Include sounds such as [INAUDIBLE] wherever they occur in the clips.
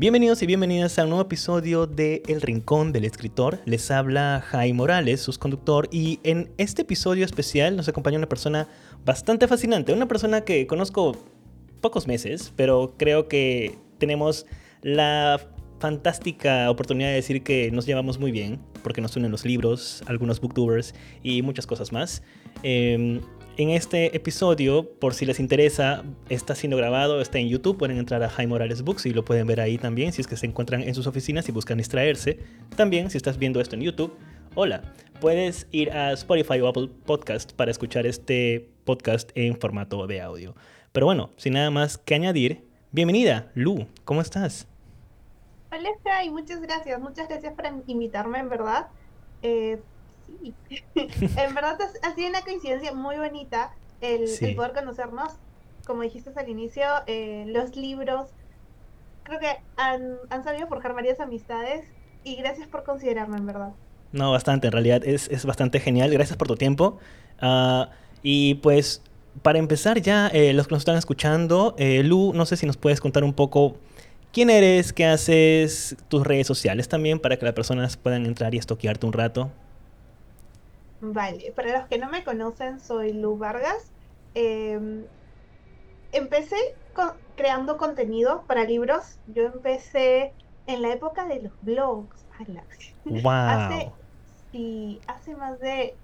Bienvenidos y bienvenidas a un nuevo episodio de El Rincón del Escritor. Les habla Jaime Morales, su conductor, y en este episodio especial nos acompaña una persona bastante fascinante, una persona que conozco pocos meses, pero creo que tenemos la fantástica oportunidad de decir que nos llevamos muy bien, porque nos unen los libros, algunos booktubers y muchas cosas más. Em, en este episodio, por si les interesa, está siendo grabado, está en YouTube, pueden entrar a Jaime Morales Books y lo pueden ver ahí también si es que se encuentran en sus oficinas y buscan distraerse. También, si estás viendo esto en YouTube, hola, puedes ir a Spotify o Apple Podcast para escuchar este podcast en formato de audio. Pero bueno, sin nada más que añadir, bienvenida, Lu, ¿cómo estás? Hola, Jai, muchas gracias, muchas gracias por invitarme, en verdad. Eh, [LAUGHS] en verdad ha sido una coincidencia muy bonita el, poder conocernos. Como dijiste al inicio, eh, los libros creo que han, sabido forjar varias amistades y gracias por considerarme, en verdad. No, bastante, en realidad es, bastante genial. Gracias por tu tiempo. Ah, y pues, para empezar ya, eh, los que nos están escuchando, eh, Lu, no sé si nos puedes contar un poco quién eres, qué haces, tus redes sociales también, para que las personas puedan entrar y estoquearte un rato. Vale, para los que no me conocen, soy Lu Vargas. Em, empecé creando contenido para libros. Yo empecé en la época de los blogs. Wow. Hace, sí, hace más de.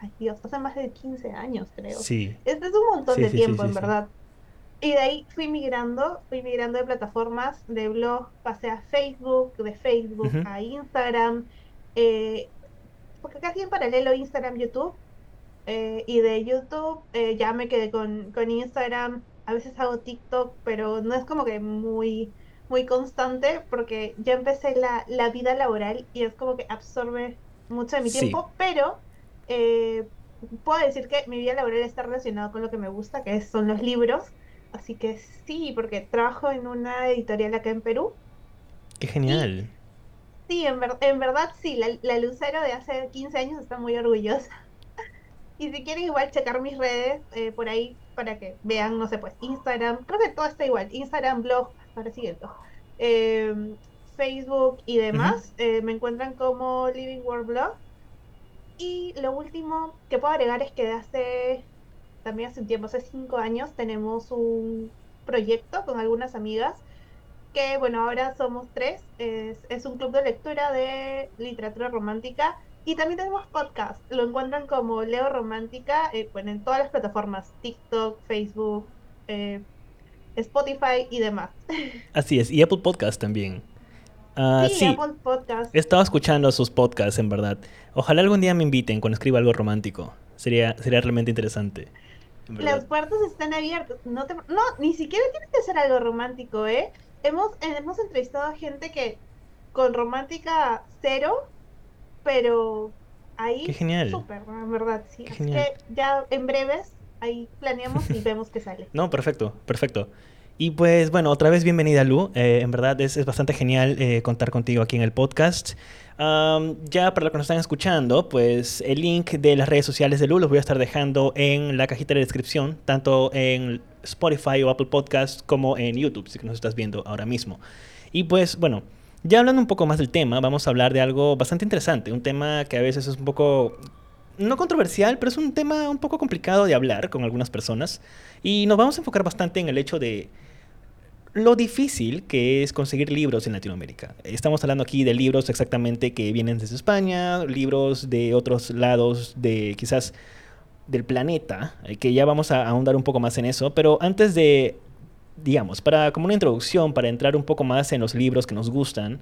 Ay, Dios, hace más de 15 años, creo. Sí. Este es un montón de tiempo, en verdad. Y de ahí fui migrando, fui migrando de plataformas, de blog, pasé a Facebook, de Facebook a Instagram. Eh, porque casi en paralelo Instagram, YouTube. Eh, y de YouTube eh, ya me quedé con, Instagram. A veces hago TikTok, pero no es como que muy, muy constante porque ya empecé la, vida laboral y es como que absorbe mucho de mi tiempo, pero eh, puedo decir que mi vida laboral está relacionada con lo que me gusta, que son los libros. Así que sí, porque trabajo en una editorial acá en Perú. Qué genial. Sí, en, en verdad sí, la, Lucero de hace 15 años está muy orgullosa. [LAUGHS] Y si quieren igual checar mis redes eh, por ahí para que vean, no sé, pues Instagram, creo que todo está igual, Instagram, blog, para siguiente, eh, Facebook y demás, eh, me encuentran como Living World Blog. Y lo último que puedo agregar es que de hace, también hace un tiempo, hace 5 años, tenemos un proyecto con algunas amigas que bueno, ahora somos tres, es, un club de lectura de literatura romántica y también tenemos podcast, lo encuentran como Leo Romántica, eh, bueno, en todas las plataformas, TikTok, Facebook, eh, Spotify y demás. [LAUGHS] Así es, y Apple Podcast también. Ah, sí, Apple Podcast. He estado escuchando sus podcasts, en verdad. Ojalá algún día me inviten cuando escriba algo romántico. Sería, sería realmente interesante. Las puertas están abiertas. No, no, ni siquiera tienes que hacer algo romántico, ¿eh? Hemos, hemos entrevistado a gente que con romántica cero, pero ahí Qué genial. súper, en verdad, sí. que ya en breves ahí planeamos y vemos que sale. [LAUGHS] No, perfecto, perfecto. Y pues bueno, otra vez bienvenida Lu. Eh, en verdad es, es bastante genial eh, contar contigo aquí en el podcast. ya para los que nos están escuchando, pues el link de las redes sociales de Lu los voy a estar dejando en la cajita de descripción, tanto en Spotify o Apple Podcast como en YouTube, si nos estás viendo ahora mismo. Y pues bueno, ya hablando un poco más del tema, vamos a hablar de algo bastante interesante, un tema que a veces es un poco no controversial, pero es un tema un poco complicado de hablar con algunas personas. Y nos vamos a enfocar bastante en el hecho de lo difícil que es conseguir libros en Latinoamérica. Estamos hablando aquí de libros exactamente que vienen desde España, libros de otros lados, de quizás del planeta, eh, que ya vamos a ahondar un poco más en eso, pero antes de, digamos, para como una introducción, para entrar un poco más en los libros que nos gustan,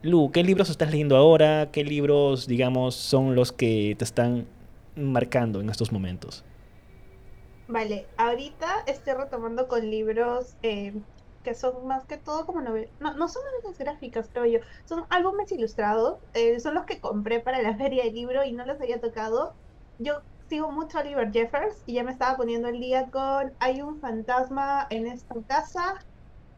Lu, ¿qué libros estás leyendo ahora? ¿Qué libros, digamos, son los que te están marcando en estos momentos? Vale, ahorita estoy retomando con libros eh, que son más que todo como novelas, no, no son novelas gráficas, creo yo, son álbumes ilustrados, eh, son los que compré para la [LAUGHS] feria de libro y no los había tocado. Yo sigo mucho a Oliver Jeffers y ya me estaba poniendo el día con Hay un fantasma en esta casa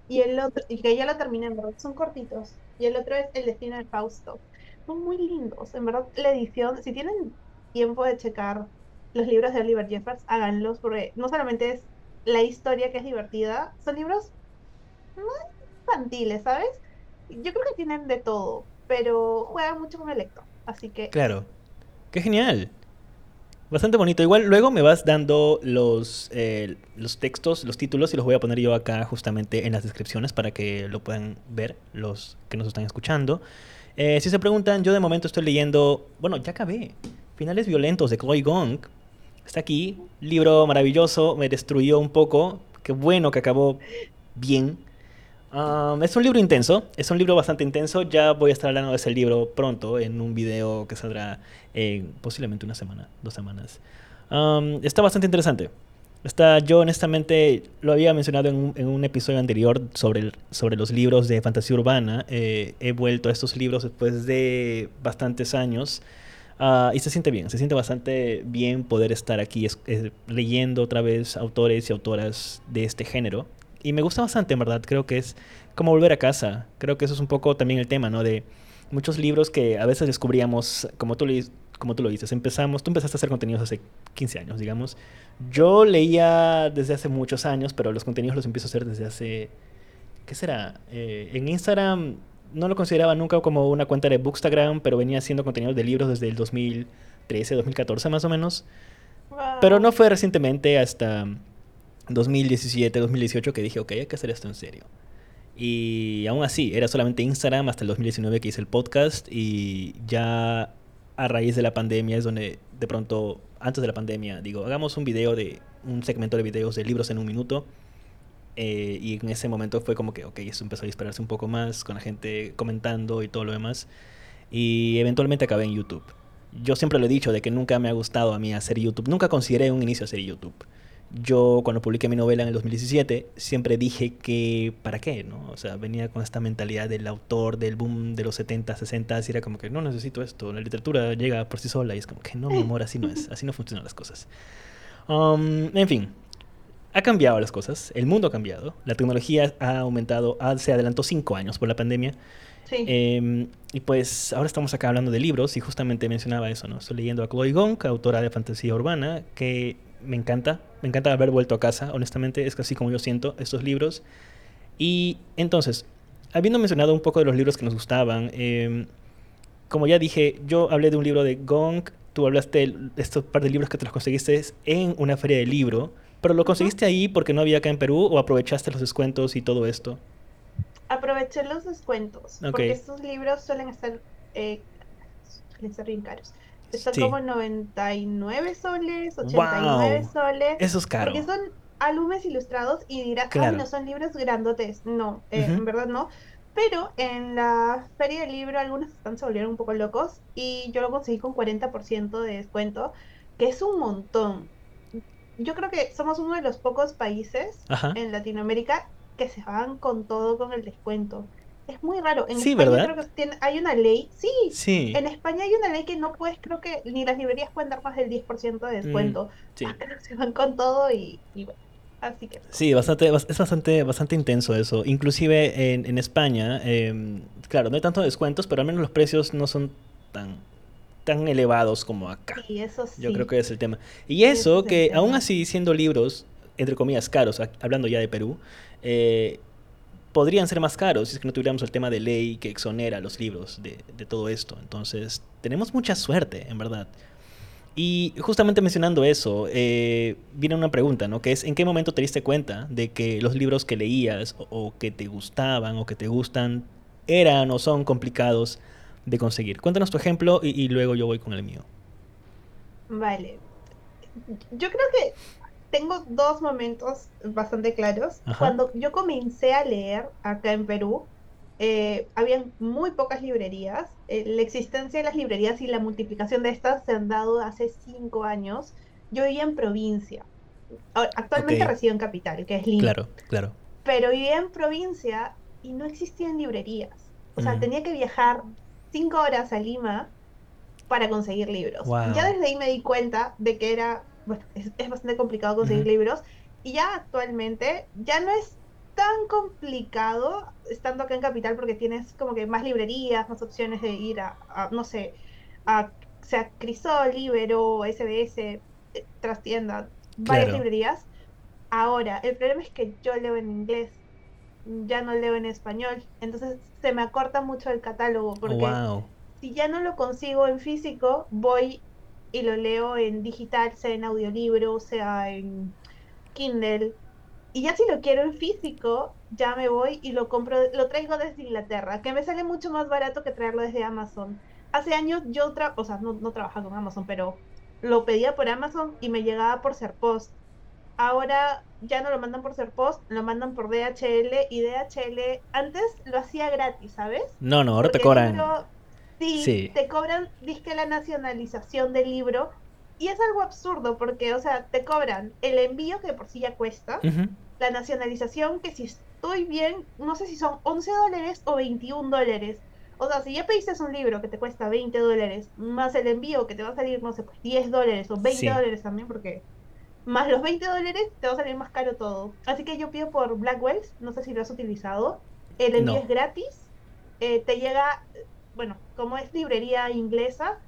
y el otro, y que ya lo terminé, en verdad, son cortitos. Y el otro es El destino de Fausto. Son muy lindos, en verdad, la edición, si tienen tiempo de checar los libros de Oliver Jeffers, háganlos, porque no solamente es la historia que es divertida, son libros infantiles, ¿sabes? Yo creo que tienen de todo, pero juegan mucho con el lector. Así que. Claro. Qué genial. Bastante bonito. Igual luego me vas dando los, eh, los textos, los títulos y los voy a poner yo acá justamente en las descripciones para que lo puedan ver los que nos están escuchando. Eh, si se preguntan, yo de momento estoy leyendo, bueno, ya acabé. Finales violentos de Chloe Gong. Está aquí, libro maravilloso, me destruyó un poco. Qué bueno que acabó bien. Um, es un libro intenso, es un libro bastante intenso. Ya voy a estar hablando de ese libro pronto en un video que saldrá en posiblemente una semana, dos semanas. Um, está bastante interesante. Está, yo honestamente lo había mencionado en un, en un episodio anterior sobre, sobre los libros de fantasía urbana. Eh, he vuelto a estos libros después de bastantes años. Uh, y se siente bien, se siente bastante bien poder estar aquí es, es, leyendo otra vez autores y autoras de este género. Y me gusta bastante, en verdad. Creo que es como volver a casa. Creo que eso es un poco también el tema, ¿no? De muchos libros que a veces descubríamos, como tú, como tú lo dices, empezamos, tú empezaste a hacer contenidos hace 15 años, digamos. Yo leía desde hace muchos años, pero los contenidos los empiezo a hacer desde hace, ¿qué será? Eh, en Instagram no lo consideraba nunca como una cuenta de Bookstagram, pero venía haciendo contenidos de libros desde el 2013, 2014 más o menos. Wow. Pero no fue recientemente hasta 2017, 2018 que dije, ok, hay que hacer esto en serio. Y aún así, era solamente Instagram hasta el 2019 que hice el podcast y ya a raíz de la pandemia es donde de pronto, antes de la pandemia, digo, hagamos un video de un segmento de videos de libros en un minuto. Eh, y en ese momento fue como que, ok, eso empezó a dispararse un poco más con la gente comentando y todo lo demás. Y eventualmente acabé en YouTube. Yo siempre lo he dicho de que nunca me ha gustado a mí hacer YouTube. Nunca consideré un inicio hacer YouTube yo cuando publiqué mi novela en el 2017 siempre dije que para qué, ¿no? O sea, venía con esta mentalidad del autor del boom de los 70, 60 y era como que no necesito esto, la literatura llega por sí sola y es como que no, mi amor, así no es, [LAUGHS] así no funcionan las cosas. Um, en fin, ha cambiado las cosas, el mundo ha cambiado, la tecnología ha aumentado, ha, se adelantó cinco años por la pandemia. Sí. Eh, y pues ahora estamos acá hablando de libros y justamente mencionaba eso, ¿no? Estoy leyendo a Chloe Gong, autora de fantasía urbana, que me encanta, me encanta haber vuelto a casa, honestamente, es casi como yo siento estos libros. Y entonces, habiendo mencionado un poco de los libros que nos gustaban, eh, como ya dije, yo hablé de un libro de Gong, tú hablaste de estos par de libros que te los conseguiste en una feria de libro, pero ¿lo conseguiste ahí porque no había acá en Perú o aprovechaste los descuentos y todo esto? Aproveché los descuentos, okay. porque estos libros suelen estar, eh, suelen bien caros. Están sí. como 99 soles, 89 wow. soles. Eso es caro. Porque son álbumes ilustrados y dirás, claro. ay, no son libros grandotes. No, eh, uh -huh. en verdad no. Pero en la feria del libro algunos están se volvieron un poco locos y yo lo conseguí con 40% de descuento, que es un montón. Yo creo que somos uno de los pocos países Ajá. en Latinoamérica que se van con todo con el descuento. Es muy raro. En sí, España ¿verdad? creo que tiene, hay una ley. Sí, sí. En España hay una ley que no puedes, creo que ni las librerías pueden dar más del 10% de descuento. Mm, sí. [LAUGHS] Acá se van con todo y, y bueno. Así que... Sí, bastante, es bastante, bastante intenso eso. Inclusive en, en España, eh, claro, no hay tantos descuentos, pero al menos los precios no son tan tan elevados como acá. Sí, eso sí. Yo creo que es el tema. Y eso, sí, que aún así, siendo libros, entre comillas, caros, hablando ya de Perú, eh, podrían ser más caros si es que no tuviéramos el tema de ley que exonera los libros de, de, todo esto. Entonces, tenemos mucha suerte, en verdad. Y justamente mencionando eso, eh, viene una pregunta, ¿no? Que es, ¿en qué momento te diste cuenta de que los libros que leías o, o que te gustaban o que te gustan eran o son complicados de conseguir? Cuéntanos tu ejemplo y, y luego yo voy con el mío. Vale. Yo creo que tengo dos momentos bastante claros. Ajá. Cuando yo comencé a leer acá en Perú, eh, habían muy pocas librerías. Eh, la existencia de las librerías y la multiplicación de estas se han dado hace cinco años. Yo vivía en provincia. Actualmente okay. resido en capital, que es Lima. Claro, claro. Pero vivía en provincia y no existían librerías. O sea, mm. tenía que viajar cinco horas a Lima para conseguir libros. Wow. Ya desde ahí me di cuenta de que era, bueno, es, es bastante complicado conseguir uh -huh. libros y ya actualmente ya no es tan complicado estando acá en Capital porque tienes como que más librerías, más opciones de ir a, a no sé, a sea Crisol, Libero, SBS, eh, Trastienda, varias claro. librerías. Ahora, el problema es que yo leo en inglés ya no leo en español. Entonces se me acorta mucho el catálogo porque Wow. si ya no lo consigo en físico, voy y lo leo en digital, sea en audiolibro, sea en Kindle. Y ya si lo quiero en físico, ya me voy y lo compro, lo traigo desde Inglaterra, que me sale mucho más barato que traerlo desde Amazon. Hace años yo, tra o sea, no, no trabajaba con Amazon, pero lo pedía por Amazon y me llegaba por Serpost. Ahora ya no lo mandan por Serpost, lo mandan por DHL y DHL antes lo hacía gratis, ¿sabes? No, no, ahora te Porque cobran. libro- sí, Sí. te cobran, disque la nacionalización del libro. Y es algo absurdo porque, o sea, te cobran el envío que por sí ya cuesta, la nacionalización que si estoy bien, no sé si son 11 dólares o 21 dólares. O sea, si ya pediste un libro que te cuesta 20 dólares, más el envío que te va a salir, no sé, pues 10 dólares o 20 Sí. dólares también, porque más los 20 dólares te va a salir más caro todo. Así que yo pido por Blackwells, no sé si lo has utilizado. El envío No. es gratis, eh, te llega, bueno, como es librería inglesa,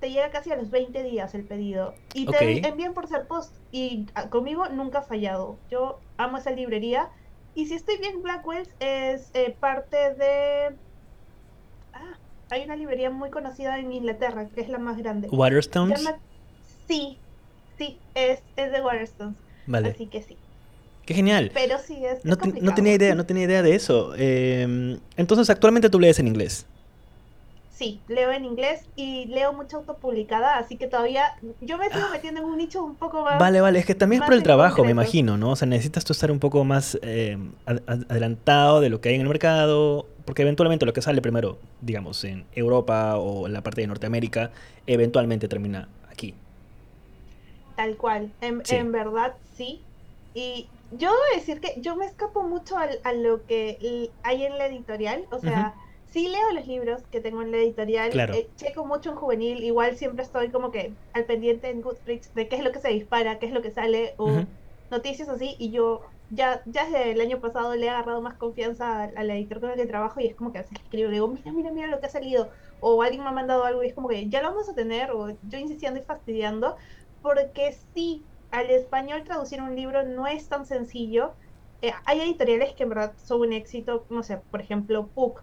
te llega casi a los 20 días el pedido. Y te envían por ser post. Y ah, conmigo nunca ha fallado. Yo amo esa librería. Y si estoy bien, Blackwells es eh, parte de... Ah, hay una librería muy conocida en Inglaterra, que es la más grande. Waterstones. llama- Sí, sí, es, es de Waterstones. Vale. Así que sí. Qué genial. Pero sí, es, No, no tenía idea, no tenía idea de eso. Eh, entonces, actualmente tú lees en inglés. Sí, leo en inglés y leo mucha autopublicada, así que todavía yo me sigo metiendo en un nicho un poco más... Vale, vale, es que también es por el trabajo, me imagino, ¿no? O sea, necesitas tú estar un poco más eh, ad- ad- adelantado de lo que hay en el mercado, porque eventualmente lo que sale primero, digamos, en Europa o en la parte de Norteamérica, eventualmente termina aquí. Tal cual, en, Sí. en verdad sí. Y yo debo decir que yo me escapo mucho al- a, lo que hay en la editorial. O sea, sí leo los libros que tengo en la editorial. Claro. eh, checo mucho en juvenil. Igual siempre estoy como que al pendiente en Goodreads de qué es lo que se dispara, qué es lo que sale o noticias así. Y yo ya, ya desde el año pasado le he agarrado más confianza al, al editor con el que trabajo y es como que a veces escribo, le digo, mira, mira, mira lo que ha salido. O alguien me ha mandado algo y es como que ya lo vamos a tener. O yo insistiendo y fastidiando. Porque sí, al español traducir un libro no es tan sencillo. Eh, hay editoriales que en verdad son un éxito, no sé, por ejemplo, Puck,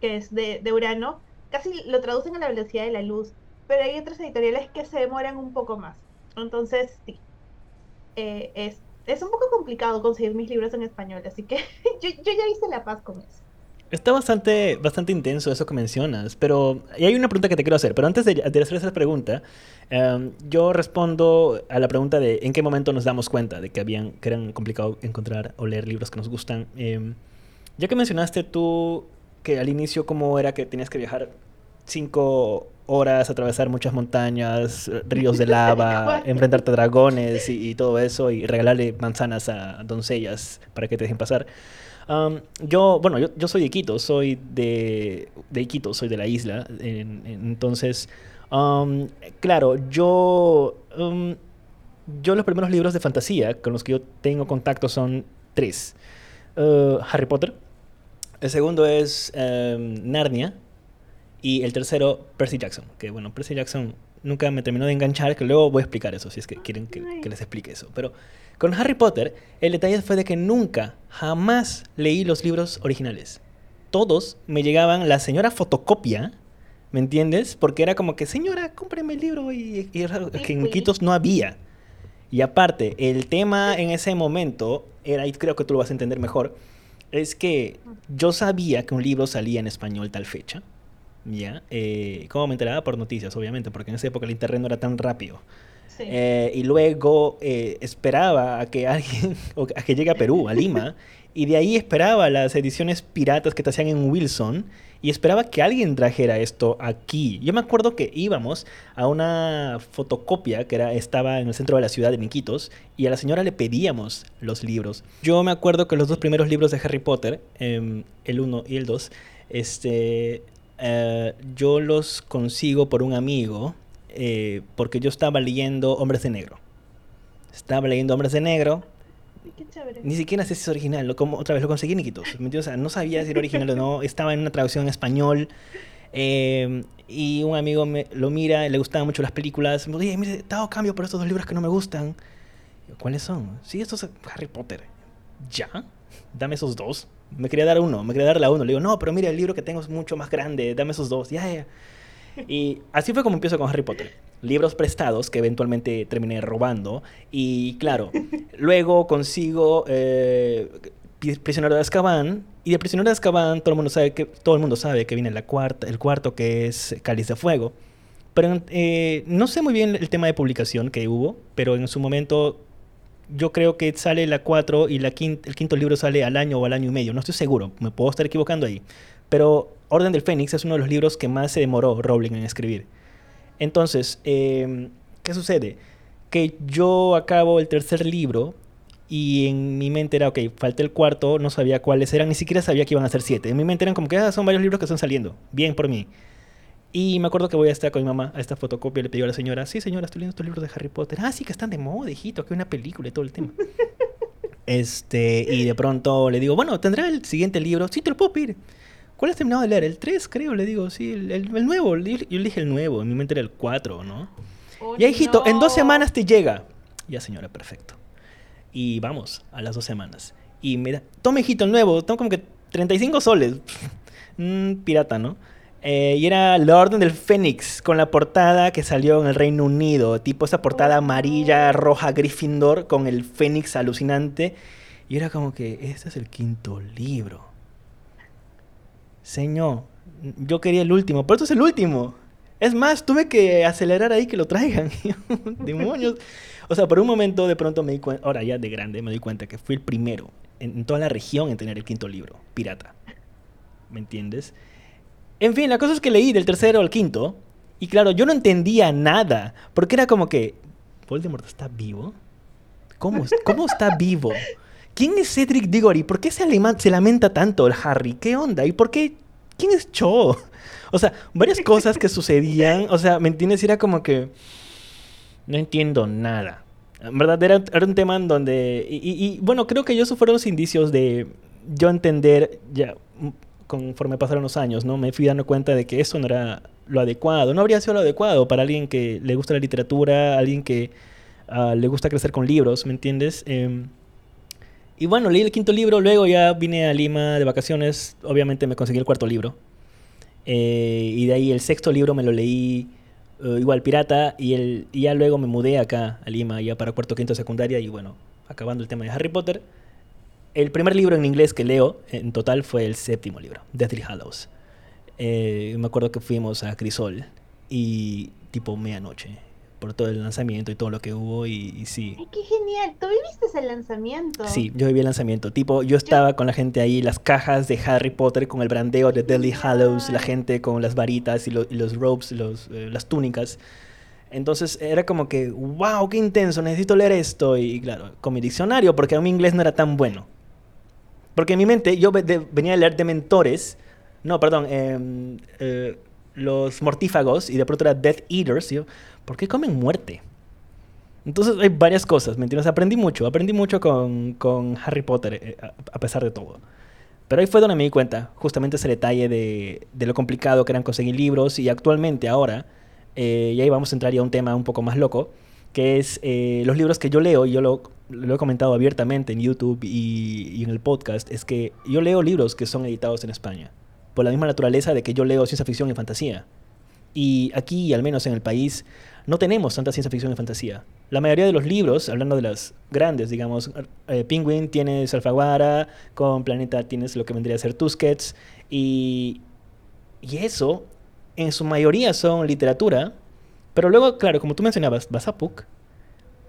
que es de, de Urano, casi lo traducen a la velocidad de la luz, pero hay otras editoriales que se demoran un poco más. Entonces, sí, eh, es, es un poco complicado conseguir mis libros en español, así que [LAUGHS] yo, yo ya hice la paz con eso. Está bastante, bastante intenso eso que mencionas, pero y hay una pregunta que te quiero hacer, pero antes de, de hacer esa pregunta, em, yo respondo a la pregunta de en qué momento nos damos cuenta de que, habían, que eran complicado encontrar o leer libros que nos gustan. Em, ya que mencionaste tú que al inicio cómo era que tenías que viajar cinco horas, atravesar muchas montañas, ríos de lava, [LAUGHS] enfrentarte a dragones y, y todo eso, y regalarle manzanas a doncellas para que te dejen pasar. Um, yo, bueno, yo, yo soy de Iquitos, soy de, de Iquitos, soy de la isla. en- en- entonces, um, claro, yo, um, yo los primeros libros de fantasía con los que yo tengo contacto son tres. Uh, Harry Potter, el segundo es um, Narnia y el tercero Percy Jackson, que bueno, Percy Jackson nunca me terminó de enganchar, que luego voy a explicar eso, si es que quieren que, que les explique eso. Pero con Harry Potter, el detalle fue de que nunca, jamás leí los libros originales. Todos me llegaban la señora fotocopia, ¿me entiendes? Porque era como que, señora, cómpreme el libro y, y que en. Quitos no había. Y aparte, el tema en ese momento era, y creo que tú lo vas a entender mejor, es que yo sabía que un libro salía en español tal fecha. ¿Ya? Eh, ¿Cómo me enteraba? Por noticias, obviamente, porque en esa época el internet no era tan rápido. Sí. Eh, y luego eh, esperaba a que alguien, [LAUGHS] o a que llegue a Perú, a Lima, y de ahí esperaba las ediciones piratas que te hacían en Wilson, y esperaba que alguien trajera esto aquí. Yo me acuerdo que íbamos a una fotocopia que era, estaba en el centro de la ciudad de Miquitos, y a la señora le pedíamos los libros. Yo me acuerdo que los dos primeros libros de Harry Potter, em, el 1 y el 2, este, eh, yo los consigo por un amigo, eh, porque yo estaba leyendo Hombres de Negro. Estaba leyendo Hombres de Negro. Qué chévere. Ni siquiera sé si es original. Lo, como, otra vez lo conseguí en Iquitos. O sea, no sabía si era original o no. [LAUGHS] Estaba en una traducción en español. eh, y un amigo me, lo mira, le gustaban mucho las películas. Me dice, mire, he dado cambio por estos dos libros que no me gustan. Yo, ¿Cuáles son? Sí, estos son Harry Potter. ¿Ya? dame esos dos. Me quería dar uno, me quería dar la uno. Le digo, no, pero mira, el libro que tengo es mucho más grande, dame esos dos. Ya, ya. Y así fue como empiezo con Harry Potter. Libros prestados que eventualmente terminé robando. Y claro, [LAUGHS] luego consigo eh, Prisionero de Azkaban. Y de Prisionero de Azkaban todo el mundo sabe que, todo el mundo sabe que viene la cuarta, el cuarto que es Cáliz de Fuego. Pero eh, no sé muy bien el tema de publicación que hubo, pero en su momento yo creo que sale la 4 y la el quinto libro sale al año o al año y medio. No estoy seguro, me puedo estar equivocando ahí. Pero Orden del Fénix es uno de los libros que más se demoró Rowling en escribir. Entonces, em, ¿qué sucede? Que yo acabo el tercer libro y en mi mente era, ok, falta el cuarto, no sabía cuáles eran, ni siquiera sabía que iban a ser siete. En mi mente eran como que ah, son varios libros que están saliendo. Bien por mí. Y me acuerdo que voy a estar con mi mamá a esta fotocopia. Le pidió a la señora, sí, señora, estoy leyendo estos libros de Harry Potter. Ah, sí, que están de moda, hijito, que hay una película y todo el tema. [LAUGHS] este, y de pronto le digo, bueno, ¿tendrá el siguiente libro? Sí, te lo puedo pedir. ¿Cuál has terminado de leer? El 3, creo, le digo, sí, el, nuevo. Yo le dije el nuevo, en mi mente era el 4, ¿no? Oh, ya, hijito, en dos semanas te llega. Ya, señora, perfecto. Y vamos, a las dos semanas. Y mira, toma, hijito, el nuevo, toma como que 35 soles. [LAUGHS] mm, pirata, ¿no? Eh, y era la Orden del Fénix, con la portada que salió en el Reino Unido, tipo esa portada amarilla, roja, Gryffindor, con el Fénix alucinante. Y era como que, este es el quinto libro. Señor, yo quería el último, pero esto es el último. Es más, tuve que acelerar ahí que lo traigan. [LAUGHS] Demonios. O sea, por un momento de pronto me di cuenta, ahora ya de grande me di cuenta que fui el primero en toda la región en tener el quinto libro, pirata. ¿Me entiendes? En fin, la cosa es que leí del tercero al quinto. Y claro, yo no entendía nada. Porque era como que. ¿Voldemort está vivo? ¿Cómo, cómo está vivo? ¿Quién es Cedric Diggory? ¿Por qué se, se lamenta tanto el Harry? ¿Qué onda? ¿Y por qué? ¿Quién es Cho? [LAUGHS] O sea, varias cosas que sucedían. O sea, ¿me entiendes? Era como que. No entiendo nada. En verdad, era, un tema en donde. Y, y, bueno, creo que esos fueron los indicios de yo entender ya conforme pasaron los años, ¿no? Me fui dando cuenta de que eso no era lo adecuado, no habría sido lo adecuado para alguien que le gusta la literatura, alguien que uh, le gusta crecer con libros, ¿me entiendes? Eh, y bueno, leí el quinto libro, luego ya vine a Lima de vacaciones, obviamente me conseguí el cuarto libro. Eh, y de ahí el sexto libro me lo leí uh, igual pirata y, el, y ya luego me mudé acá a Lima ya para cuarto, quinto, secundaria y bueno, acabando el tema de Harry Potter el primer libro en inglés que leo en total fue el séptimo libro, Deathly Hallows. Eh, me acuerdo que fuimos a Crisol y tipo medianoche por todo el lanzamiento y todo lo que hubo y, sí. ¡Qué genial! ¿Tú viviste ese lanzamiento? Sí, yo viví el lanzamiento. Tipo, yo estaba con la gente ahí, las cajas de Harry Potter con el brandeo de Deathly Hallows, la gente con las varitas y, los robes, los, eh, las túnicas. Entonces era como que, wow, qué intenso, necesito leer esto. Y claro, con mi diccionario, porque a mi inglés no era tan bueno. Porque en mi mente yo venía a leer de mentores, no, perdón, em, eh, los mortífagos y de pronto era Death Eaters. ¿Por qué comen muerte? Entonces hay varias cosas, ¿me entiendes? Aprendí mucho, aprendí mucho con, con Harry Potter, eh, a, pesar de todo. Pero ahí fue donde me di cuenta, justamente ese detalle de, de lo complicado que eran conseguir libros y actualmente ahora, eh, y ahí vamos a entrar ya a un tema un poco más loco, que es eh, los libros que yo leo, y yo lo, lo, he comentado abiertamente en YouTube y, en el podcast, es que yo leo libros que son editados en España, por la misma naturaleza de que yo leo ciencia ficción y fantasía. Y aquí, al menos en el país, no tenemos tanta ciencia ficción y fantasía. La mayoría de los libros, hablando de las grandes, digamos, eh, Penguin tienes Alfaguara, con Planeta tienes lo que vendría a ser Tusquets, y, y eso, en su mayoría son literatura, pero luego, claro, como tú mencionabas, vas a Puck,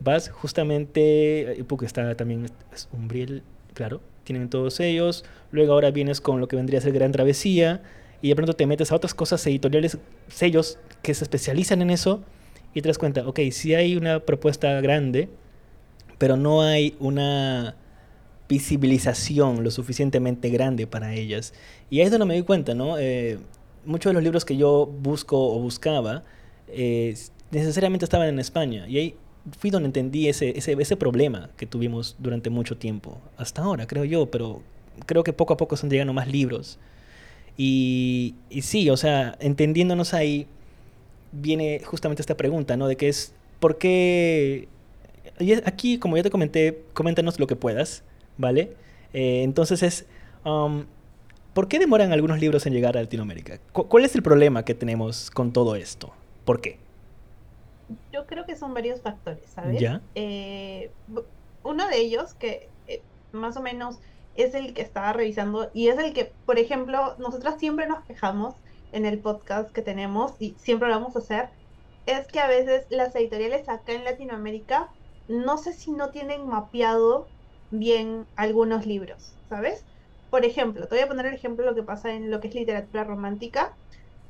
vas justamente, eh, Puck está también, es Umbriel, claro, tienen todos ellos, luego ahora vienes con lo que vendría a ser Gran Travesía, y de pronto te metes a otras cosas editoriales, sellos que se especializan en eso, y te das cuenta, ok, sí hay una propuesta grande, pero no hay una visibilización lo suficientemente grande para ellas. Y ahí es donde me di cuenta, ¿no? Eh, muchos de los libros que yo busco o buscaba, eh, necesariamente estaban en España. Y ahí fui donde entendí ese, ese, ese, problema que tuvimos durante mucho tiempo. Hasta ahora, creo yo, pero creo que poco a poco están llegando más libros. Y, y sí, o sea, entendiéndonos ahí, viene justamente esta pregunta, ¿no? De que es, ¿por qué? Y aquí, como ya te comenté, coméntanos lo que puedas, ¿vale? Eh, entonces es, um, ¿por qué demoran algunos libros en llegar a Latinoamérica? ¿Cuál es el problema que tenemos con todo esto? ¿Por qué? Yo creo que son varios factores, ¿sabes? ¿Ya? Eh, uno de ellos, que eh, más o menos es el que estaba revisando y es el que, por ejemplo, nosotras siempre nos quejamos en el podcast que tenemos y siempre lo vamos a hacer, es que a veces las editoriales acá en Latinoamérica no sé si no tienen mapeado bien algunos libros, ¿sabes? Por ejemplo, te voy a poner el ejemplo de lo que pasa en lo que es literatura romántica.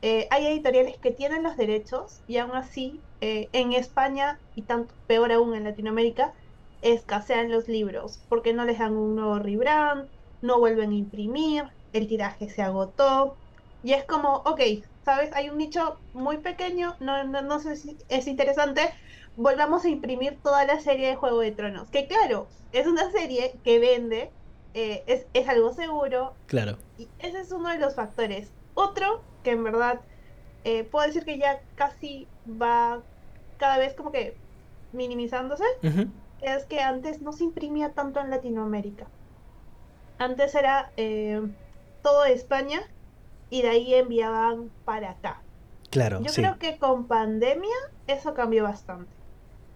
Eh, hay editoriales que tienen los derechos y aún así eh, en España y tanto peor aún en Latinoamérica escasean los libros porque no les dan un nuevo rebrand, no vuelven a imprimir, el tiraje se agotó y es como, ok, ¿sabes? Hay un nicho muy pequeño, no, no, sé si es interesante, volvamos a imprimir toda la serie de Juego de Tronos, que claro, es una serie que vende, eh, es, es algo seguro. Claro. Y ese es uno de los factores. Otro que en verdad eh, puedo decir que ya casi va cada vez como que minimizándose, es que antes no se imprimía tanto en Latinoamérica. Antes era eh, todo España y de ahí enviaban para acá. Claro. Yo creo que con pandemia eso cambió bastante.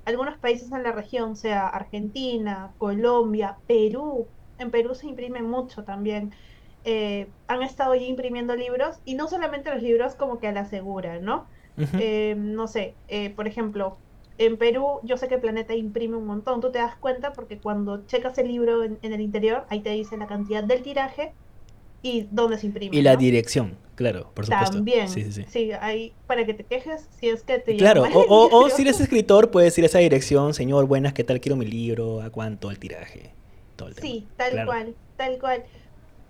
Algunos países en la región, sea Argentina, Colombia, Perú, en Perú se imprime mucho también. Eh, han estado ya imprimiendo libros y no solamente los libros como que a la segura, ¿no? Eh, no sé, eh, por ejemplo, en Perú yo sé que Planeta imprime un montón, tú te das cuenta porque cuando checas el libro en, el interior, ahí te dice la cantidad del tiraje y dónde se imprime. Y la dirección, claro, por supuesto. También, sí, sí, sí. ahí para que te quejes si es que te Claro, o, o, si eres escritor puedes ir a esa dirección, señor, buenas, ¿qué tal quiero mi libro? ¿A cuánto el tiraje? Todo el sí, tal cual, tal cual.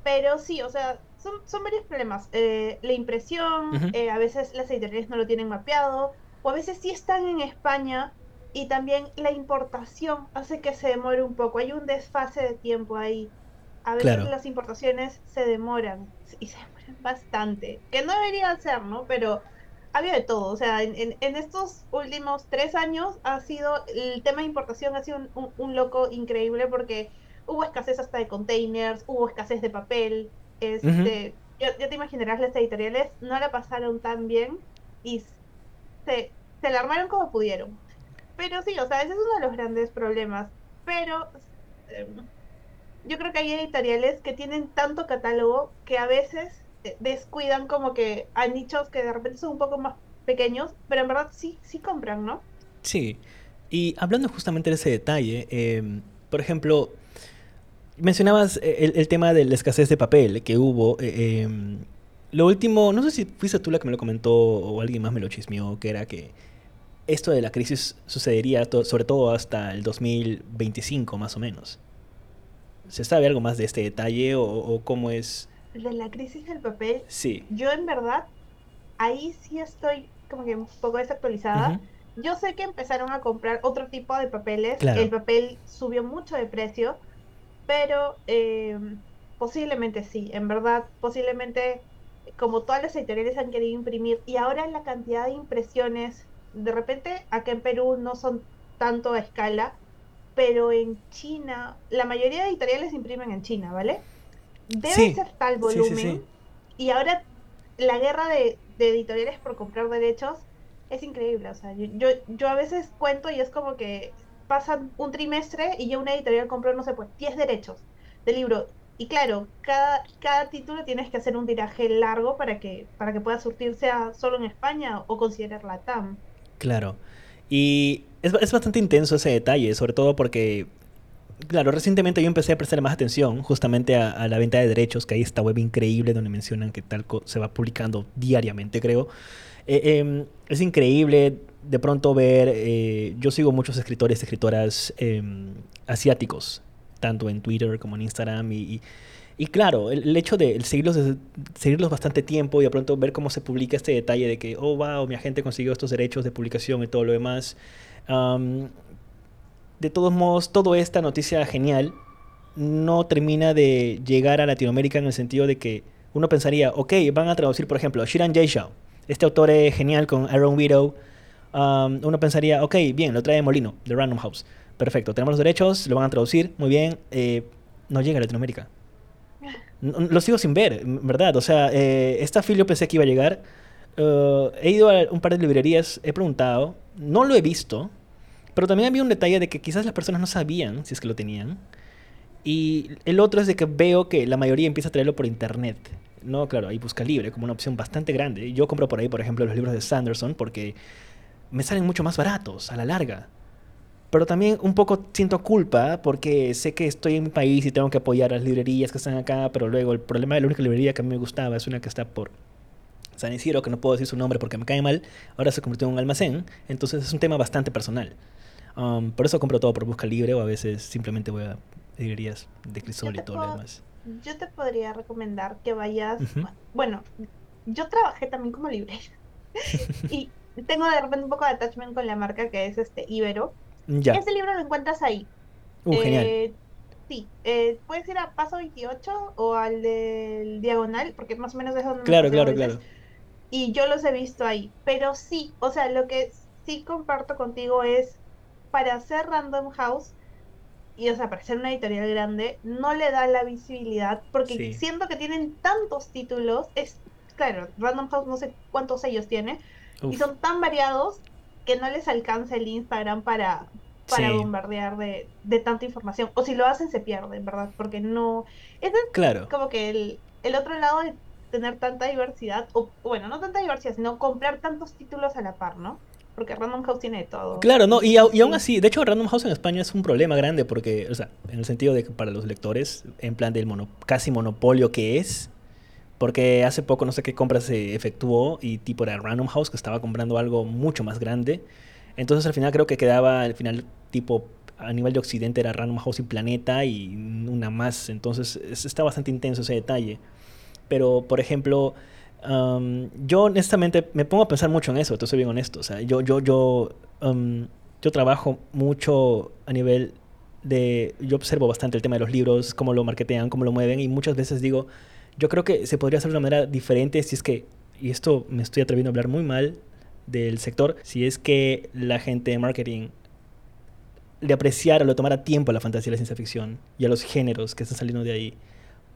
Pero sí, o sea, son, son varios problemas. Eh, la impresión, eh, a veces las editoriales no lo tienen mapeado, o a veces sí están en España y también la importación hace que se demore un poco. Hay un desfase de tiempo ahí. A veces las importaciones se demoran y se demoran bastante, que no debería ser, ¿no? Pero había de todo. O sea, en, en, estos últimos tres años ha sido, el tema de importación ha sido un, un loco increíble porque hubo escasez hasta de containers, hubo escasez de papel. Este, ya, te imaginarás, las editoriales no la pasaron tan bien y se, se la armaron como pudieron. Pero sí, o sea, ese es uno de los grandes problemas. Pero em, yo creo que hay editoriales que tienen tanto catálogo que a veces eh, descuidan como que hay nichos que de repente son un poco más pequeños, pero en verdad sí, sí compran, ¿no? Sí. Y hablando justamente de ese detalle, em, por ejemplo, Mencionabas eh, el, tema de la escasez de papel que hubo. Eh, em, lo último, no sé si fuiste tú la que me lo comentó o alguien más me lo chismeó, que era que esto de la crisis sucedería sobre todo hasta el 2025 más o menos. ¿Se sabe algo más de este detalle o, cómo es? De la crisis del papel. Sí. Yo en verdad, ahí sí estoy como que un poco desactualizada. Yo sé que empezaron a comprar otro tipo de papeles. El papel subió mucho de precio pero eh, posiblemente sí, en verdad, posiblemente como todas las editoriales han querido imprimir y ahora la cantidad de impresiones, de repente acá en Perú no son tanto a escala, pero en China, la mayoría de editoriales imprimen en China, ¿vale? Debe ser tal volumen. y ahora la guerra de, editoriales por comprar derechos es increíble. O sea, yo, yo a veces cuento y es como que pasan un trimestre y ya una editorial compró, no sé, pues 10 derechos de libro. Y claro, cada, cada título tienes que hacer un tiraje largo para que, para que pueda surtirse solo en España o considerar la TAM. Claro. Y es, es bastante intenso ese detalle, sobre todo porque Claro, recientemente yo empecé a prestar más atención justamente a, la venta de derechos, que hay esta web increíble donde mencionan que tal se va publicando diariamente, creo. Eh, em, es increíble de pronto ver, eh, yo sigo muchos escritores, escritoras em, asiáticos, tanto en Twitter como en Instagram, y, y, claro, el, hecho de seguirlos, seguirlos bastante tiempo y de pronto ver cómo se publica este detalle de que, oh, wow, mi agente consiguió estos derechos de publicación y todo lo demás. de todos modos, toda esta noticia genial no termina de llegar a Latinoamérica en el sentido de que uno pensaría, ok, van a traducir, por ejemplo, Shiran Jaishaw, este autor es genial con Iron Widow uno pensaría, ok, bien, lo trae Molino, de Random House. Perfecto, tenemos los derechos, lo van a traducir, muy bien. Eh, no llega a Latinoamérica. Lo sigo sin ver, ¿verdad? O sea, eh, esta fila yo pensé que iba a llegar. Uh, he ido a un par de librerías, he preguntado, no lo he visto, pero también había un detalle de que quizás las personas no sabían si es que lo tenían. Y el otro es de que veo que la mayoría empieza a traerlo por internet. No, claro, hay busca libre como una opción bastante grande. Yo compro por ahí, por ejemplo, los libros de Sanderson porque me salen mucho más baratos a la larga. Pero también un poco siento culpa porque sé que estoy en mi país y tengo que apoyar a las librerías que están acá, pero luego el problema de la única librería que a mí me gustaba es una que está por San Isidro, que no puedo decir su nombre porque me cae mal, ahora se convirtió en un almacén, entonces es un tema bastante personal. Um, por eso compro todo por busca libre o a veces simplemente voy a librerías de crisol y todo lo demás. Yo te podría recomendar que vayas, bueno, yo trabajé también como libre [LAUGHS] y tengo de repente un poco de attachment con la marca que es este Ibero. Ya. Ese libro lo encuentras ahí. Uh, genial. Eh, sí, eh, puedes ir a Paso 28 o al del Diagonal, porque más o menos es donde... Claro, claro, claro. Y yo los he visto ahí. Pero sí, o sea, lo que sí comparto contigo es, para hacer Random House, y o sea, para ser una editorial grande, no le da la visibilidad, porque siento que tienen tantos títulos, es, claro, Random House no sé cuántos ellos tiene, y son tan variados que no les alcanza el Instagram para, para bombardear de, de, tanta información. O si lo hacen, se pierden, ¿verdad? Porque no. Es claro. como que el, el otro lado de tener tanta diversidad, o bueno, no tanta diversidad, sino comprar tantos títulos a la par, ¿no? Porque Random House tiene todo. Claro, no, y, y, aún así, de hecho, Random House en España es un problema grande porque, o sea, en el sentido de que para los lectores, en plan del mono, casi monopolio que es, porque hace poco no sé qué compra se efectuó y tipo era Random House que estaba comprando algo mucho más grande. Entonces al final creo que quedaba al final tipo a nivel de Occidente era Random House y Planeta y una más. Entonces está bastante intenso ese detalle. Pero por ejemplo, yo honestamente me pongo a pensar mucho en eso, te soy bien honesto. O sea, yo, yo, yo, yo trabajo mucho a nivel de... Yo observo bastante el tema de los libros, cómo lo marketean, cómo lo mueven y muchas veces digo yo creo que se podría hacer de una manera diferente si es que, y esto me estoy atreviendo a hablar muy mal del sector, si es que la gente de marketing le apreciara, le tomara tiempo a la fantasía y la ciencia ficción y a los géneros que están saliendo de ahí.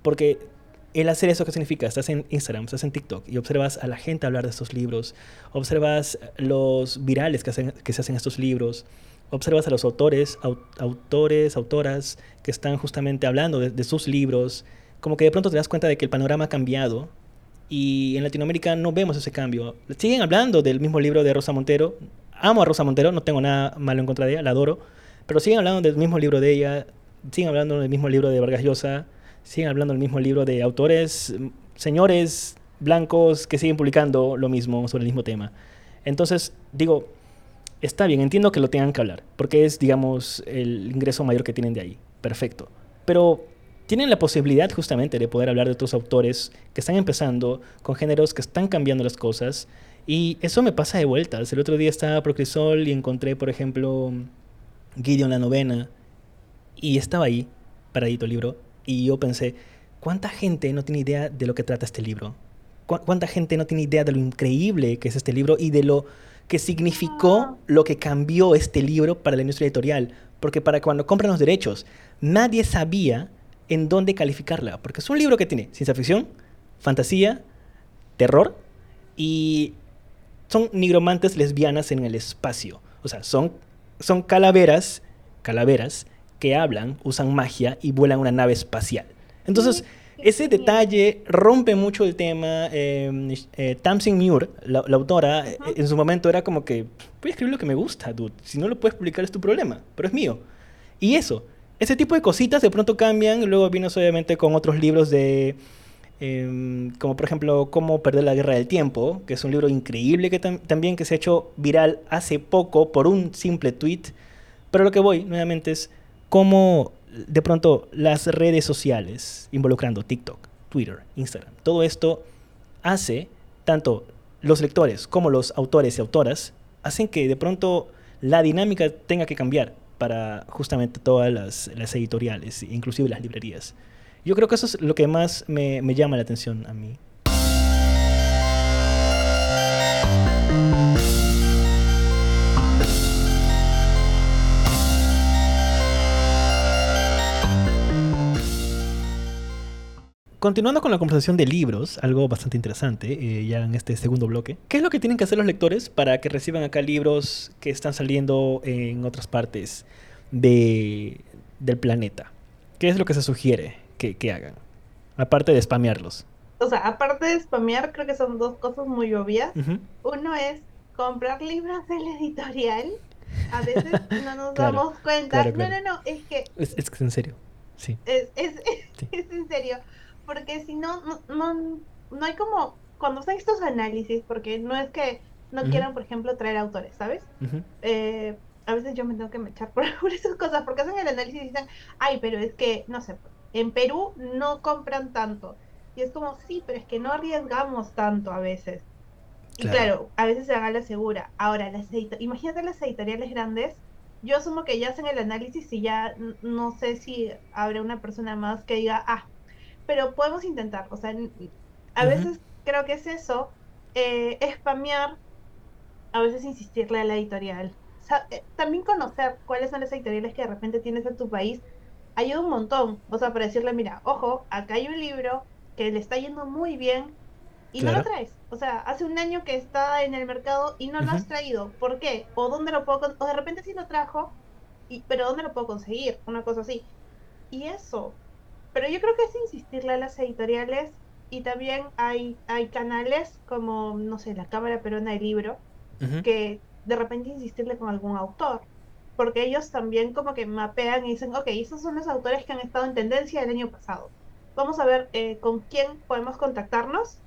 Porque el hacer eso, ¿qué significa? Estás en Instagram, estás en TikTok y observas a la gente hablar de estos libros, observas los virales que, hacen, que se hacen estos libros, observas a los autores, autores, autoras que están justamente hablando de, de sus libros, como que de pronto te das cuenta de que el panorama ha cambiado y en Latinoamérica no vemos ese cambio. Siguen hablando del mismo libro de Rosa Montero. Amo a Rosa Montero, no tengo nada malo en contra de ella, la adoro. Pero siguen hablando del mismo libro de ella, siguen hablando del mismo libro de Vargas Llosa, siguen hablando del mismo libro de autores, señores blancos que siguen publicando lo mismo sobre el mismo tema. Entonces, digo, está bien, entiendo que lo tengan que hablar, porque es, digamos, el ingreso mayor que tienen de ahí. Perfecto. Pero tienen la posibilidad justamente de poder hablar de otros autores que están empezando con géneros que están cambiando las cosas. Y eso me pasa de vueltas. El otro día estaba por Crisol y encontré, por ejemplo, Gideon la novena. Y estaba ahí, paradito el libro. Y yo pensé, ¿cuánta gente no tiene idea de lo que trata este libro? ¿Cuánta gente no tiene idea de lo increíble que es este libro y de lo que significó lo que cambió este libro para la industria editorial? Porque para cuando compran los derechos, nadie sabía en dónde calificarla, porque es un libro que tiene ciencia ficción, fantasía, terror y son nigromantes lesbianas en el espacio. O sea, son, son calaveras, calaveras que hablan, usan magia y vuelan una nave espacial. Entonces, ese detalle rompe mucho el tema. Em, eh, Tamsin Muir, la, autora, en su momento era como que, voy a escribir lo que me gusta, dude. Si no lo puedes publicar es tu problema, pero es mío. Y eso, ese tipo de cositas de pronto cambian. Luego vienes obviamente con otros libros de... Em, como por ejemplo Cómo perder la guerra del tiempo, que es un libro increíble que también que se ha hecho viral hace poco por un simple tweet. Pero lo que voy nuevamente es cómo de pronto las redes sociales, involucrando TikTok, Twitter, Instagram, todo esto hace tanto los lectores como los autores y autoras, hacen que de pronto la dinámica tenga que cambiar para justamente todas las, editoriales, inclusive las librerías. Yo creo que eso es lo que más me, me llama la atención a mí. Continuando con la conversación de libros, algo bastante interesante, eh, ya en este segundo bloque. ¿Qué es lo que tienen que hacer los lectores para que reciban acá libros que están saliendo en otras partes de, del planeta? ¿Qué es lo que se sugiere que, que hagan? Aparte de spamearlos. O sea, aparte de spamear, creo que son dos cosas muy obvias. Uno es comprar libros de la editorial. A veces [LAUGHS] no nos Claro, damos cuenta. claro, claro. No, no, no, es que Es, es que en serio. Sí. es, es, es, [LAUGHS] Sí. es en serio. Porque si no, no, no, no hay como, cuando hacen estos análisis, porque no es que no quieran, por ejemplo, traer autores, ¿sabes? Eh, a veces yo me tengo que mechar por, [LAUGHS] por esas cosas, porque hacen el análisis y dicen, ay, pero es que, no sé, en Perú no compran tanto. Y es como, sí, pero es que no arriesgamos tanto a veces. Y Claro. claro, a veces se van a la segura. Ahora, las imagínate las editoriales grandes, yo asumo que ya hacen el análisis y ya no sé si habrá una persona más que diga, ah, pero podemos intentar. O sea, a veces creo que es eso, eh, spamear, a veces insistirle a la editorial. Eh, también conocer cuáles son las editoriales que de repente tienes en tu país ayuda un montón. O sea, para decirle, mira, ojo, acá hay un libro que le está yendo muy bien y no lo traes. O sea, hace un año que está en el mercado y no lo has traído. ¿Por qué? O dónde lo puedo o de repente sí lo trajo, y, pero dónde lo puedo conseguir, una cosa así. Y eso. Pero yo creo que es insistirle a las editoriales y también hay hay canales como no sé, la Cámara Peruana del Libro Ujú. que de repente insistirle con algún autor. Porque ellos también como que mapean y dicen, ok, esos son los autores que han estado en tendencia el año pasado. Vamos a ver eh, con quién podemos contactarnos.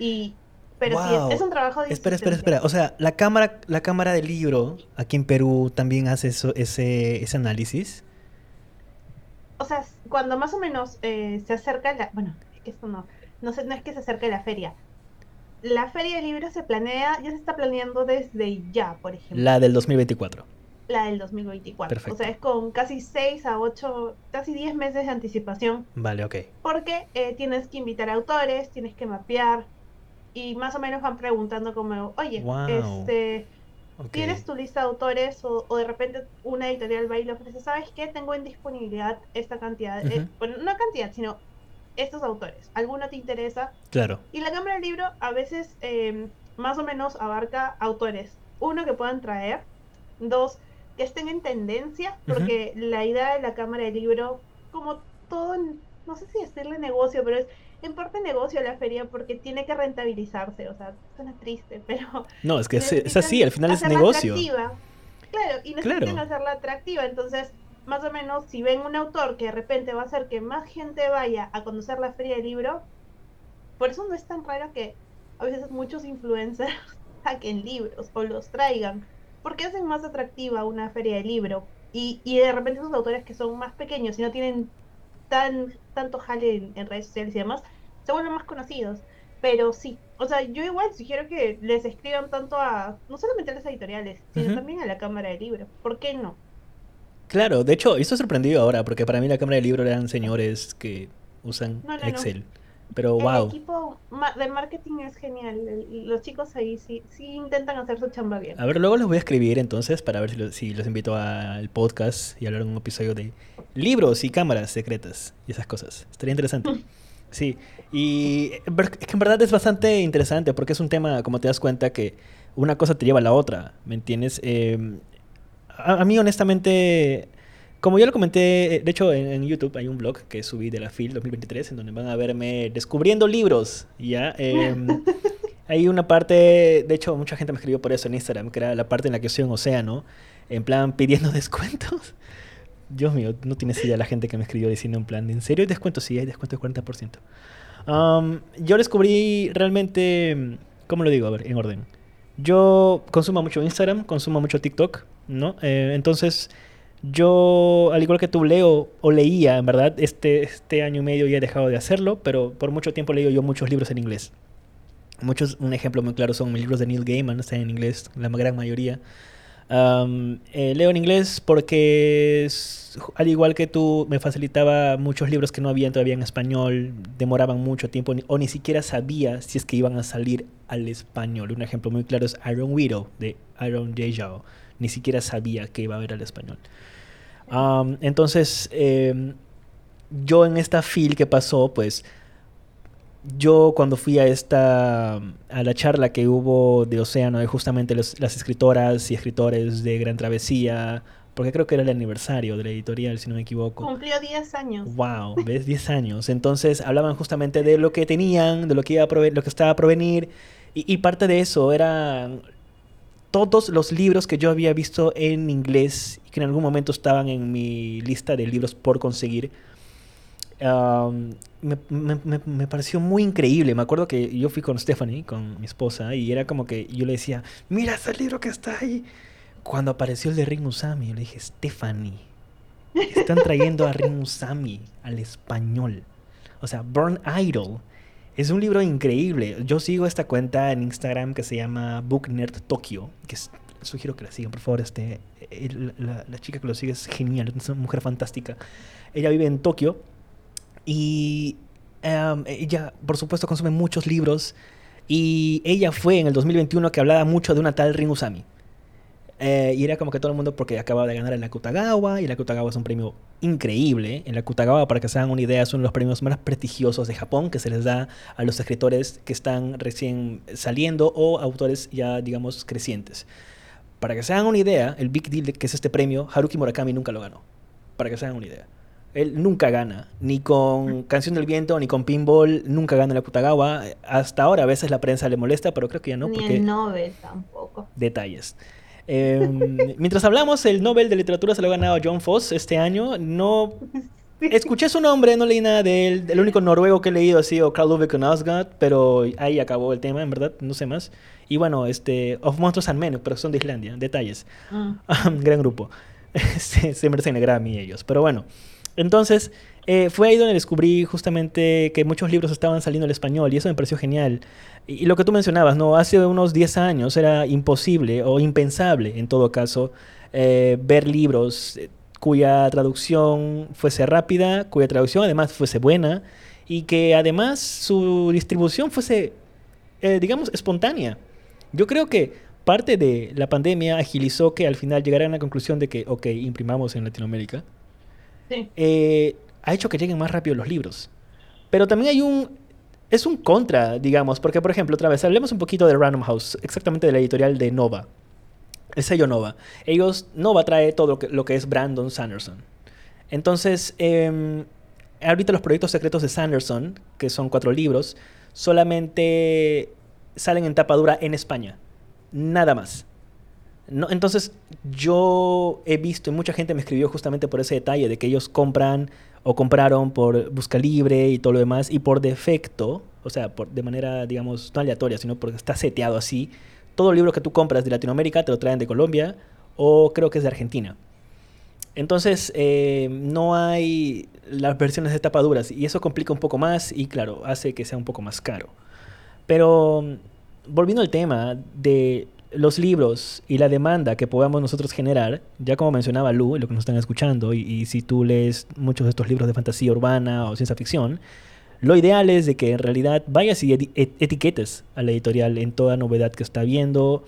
Y, pero sí, Wow. es, es un trabajo de Espera, espera, espera. O sea, la cámara, la cámara del libro aquí en Perú también hace eso, ese, ese análisis. O sea, cuando más o menos eh, se acerca la... Bueno, es que esto no, no, sé, no es que se acerque la feria. La feria del libro se planea, ya se está planeando desde ya, por ejemplo. La del 2024. la del 2024. Perfecto. O sea, es con casi 6 a 8, casi 10 meses de anticipación, Vale, ok. porque eh, tienes que invitar autores, tienes que mapear, y más o menos van preguntando como, oye, Wow. este, ¿tienes tu lista de autores? O, o de repente una editorial va y le ofrece, ¿sabes qué? Tengo en disponibilidad esta cantidad, eh, bueno, no cantidad, sino estos autores. ¿Alguno te interesa? Claro. Y la Cámara del Libro a veces eh, más o menos abarca autores. Uno, que puedan traer. Dos, que estén en tendencia. Porque la idea de la Cámara del Libro, como todo, no sé si decirle negocio, pero es en parte negocio la feria porque tiene que rentabilizarse. O sea, suena triste, pero... No, es que es, así, al final es negocio. atractiva. Claro, y necesitan Claro. hacerla atractiva. Entonces, más o menos, si ven un autor que de repente va a hacer que más gente vaya a conocer la feria del libro, por eso no es tan raro que a veces muchos influencers [LAUGHS] saquen libros o los traigan, porque hacen más atractiva una feria de libro. Y, y de repente esos autores que son más pequeños y no tienen tan tanto jale en, en redes sociales y demás, se vuelven más conocidos. Pero sí, o sea, yo igual sugiero que les escriban tanto a, no solamente a las editoriales, sino Ujú. también a la Cámara de Libro. ¿Por qué no? Claro, de hecho, estoy sorprendido ahora, porque para mí la cámara de libro eran señores que usan No, no, no. Excel. Pero El wow. equipo ma- de marketing es genial. el- Los chicos ahí sí, sí intentan hacer su chamba bien. A ver, luego les voy a escribir entonces para ver si, lo- si los invito al podcast y hablar en un episodio de libros y cámaras secretas y esas cosas. Estaría interesante. Sí, y es que en verdad es bastante interesante porque es un tema, como te das cuenta, que una cosa te lleva a la otra, ¿me entiendes? Eh, a, a mí honestamente, como ya lo comenté, de hecho en, en YouTube hay un blog que subí de la FIL 2023 en donde van a verme descubriendo libros, ¿ya? Em, [LAUGHS] hay una parte, de hecho mucha gente me escribió por eso en Instagram, que era la parte en la que soy un océano, en plan pidiendo [LAUGHS] descuentos. Dios mío, no tienes idea la gente que me escribió diciendo en plan, ¿en serio hay descuento? Sí, hay descuento del 40%. Am, yo descubrí realmente, ¿cómo lo digo? A ver, en orden. Yo consumo mucho Instagram, consumo mucho TikTok, ¿no? Eh, entonces, yo, al igual que tú, leo o leía, en verdad, este, este año y medio ya he dejado de hacerlo, pero por mucho tiempo leo yo muchos libros en inglés. Muchos, un ejemplo muy claro son mis libros de Neil Gaiman, están en inglés, la gran mayoría. Am, eh, leo en inglés porque, al igual que tú, me facilitaba muchos libros que no habían todavía en español, demoraban mucho tiempo ni- o ni siquiera sabía si es que iban a salir al español. Un ejemplo muy claro es Iron Widow de Aaron J. Zhao. Ni siquiera sabía que iba a haber al español. Entonces, em, yo en esta fil que pasó, pues yo cuando fui a esta, a la charla que hubo de Océano, de justamente los- las escritoras y escritores de Gran Travesía, porque creo que era el aniversario de la editorial, si no me equivoco. Cumplió 10 años. Wow, [LAUGHS] ¿ves? 10 años. Entonces hablaban justamente de lo que tenían, de lo que iba a lo que estaba a provenir. Y, y parte de eso eran todos los libros que yo había visto en inglés y que en algún momento estaban en mi lista de libros por conseguir. Me, me- me- pareció muy increíble. Me acuerdo que yo fui con Stephanie, con mi esposa, y era como que yo le decía, mira ese libro que está ahí. Cuando apareció el de Ring Usami, yo le dije, Stephanie, están trayendo a Rin Usami al español. O sea, Burn Idol. Es un libro increíble. Yo sigo esta cuenta en Instagram que se llama Book Nerd Tokyo. Que sugiero que la sigan, por favor. Este, la, la chica que lo sigue es genial. Es una mujer fantástica. Ella vive en Tokio. Y em, ella, por supuesto, consume muchos libros. Y ella fue en el 2021 que hablaba mucho de una tal Rin Usami. Eh, y era como que todo el mundo, porque acababa de ganar el Akutagawa, y el Akutagawa es un premio increíble. El Akutagawa, para que se hagan una idea, es uno de los premios más prestigiosos de Japón que se les da a los escritores que están recién saliendo o autores ya, digamos, crecientes. Para que se hagan una idea, el Big Deal que es este premio, Haruki Murakami nunca lo ganó. Para que se hagan una idea. Él nunca gana, ni con Canción del Viento, ni con Pinball, nunca gana el Akutagawa. Hasta ahora a veces la prensa le molesta, pero creo que ya no, Ni porque el Nobel tampoco. detalles. Eh, [LAUGHS] mientras hablamos, el Nobel de Literatura se lo ha ganado John Foss este año. No [LAUGHS] escuché su nombre, no leí nada de él. El único noruego que he leído ha sido Carl Ove Knausgaard, pero ahí acabó el tema, en verdad, no sé más. Y bueno, este, Of Monsters and Men, pero son de Islandia, detalles. Mm. [LAUGHS] Gran grupo. se, se merecen el Grammy ellos. Pero bueno, entonces eh, fue ahí donde descubrí justamente que muchos libros estaban saliendo al español y eso me pareció genial. Y, lo que tú mencionabas, ¿no? Hace unos 10 años era imposible o impensable, en todo caso, eh, ver libros eh, cuya traducción fuese rápida, cuya traducción además fuese buena y que además su distribución fuese, digamos, espontánea. Yo creo que parte de la pandemia agilizó que al final llegaran a la conclusión de que, ok, imprimamos en Latinoamérica, Eh, ha hecho que lleguen más rápido los libros. Pero también hay un... Es un contra, digamos, porque por ejemplo, otra vez, hablemos un poquito de Random House, exactamente de la editorial de Nova. El sello Nova. Ellos, Nova trae todo lo que, es Brandon Sanderson. Entonces, eh, ahorita los proyectos secretos de Sanderson, que son cuatro libros, solamente salen en tapa dura en España. Nada más. No, entonces, yo he visto, y mucha gente me escribió justamente por ese detalle, de que ellos compran o compraron por busca libre y todo lo demás, y por defecto, o sea, por, de manera, digamos, no aleatoria, sino porque está seteado así, todo libro que tú compras de Latinoamérica te lo traen de Colombia o creo que es de Argentina. Entonces, eh, no hay las versiones de tapa duras y eso complica un poco más y, claro, hace que sea un poco más caro. Pero, volviendo al tema de los libros y la demanda que podamos nosotros generar, ya como mencionaba Lu, lo que nos están escuchando, y, si tú lees muchos de estos libros de fantasía urbana o ciencia ficción, lo ideal es de que en realidad vayas y eti- et- etiquetes a la editorial en toda novedad que está viendo.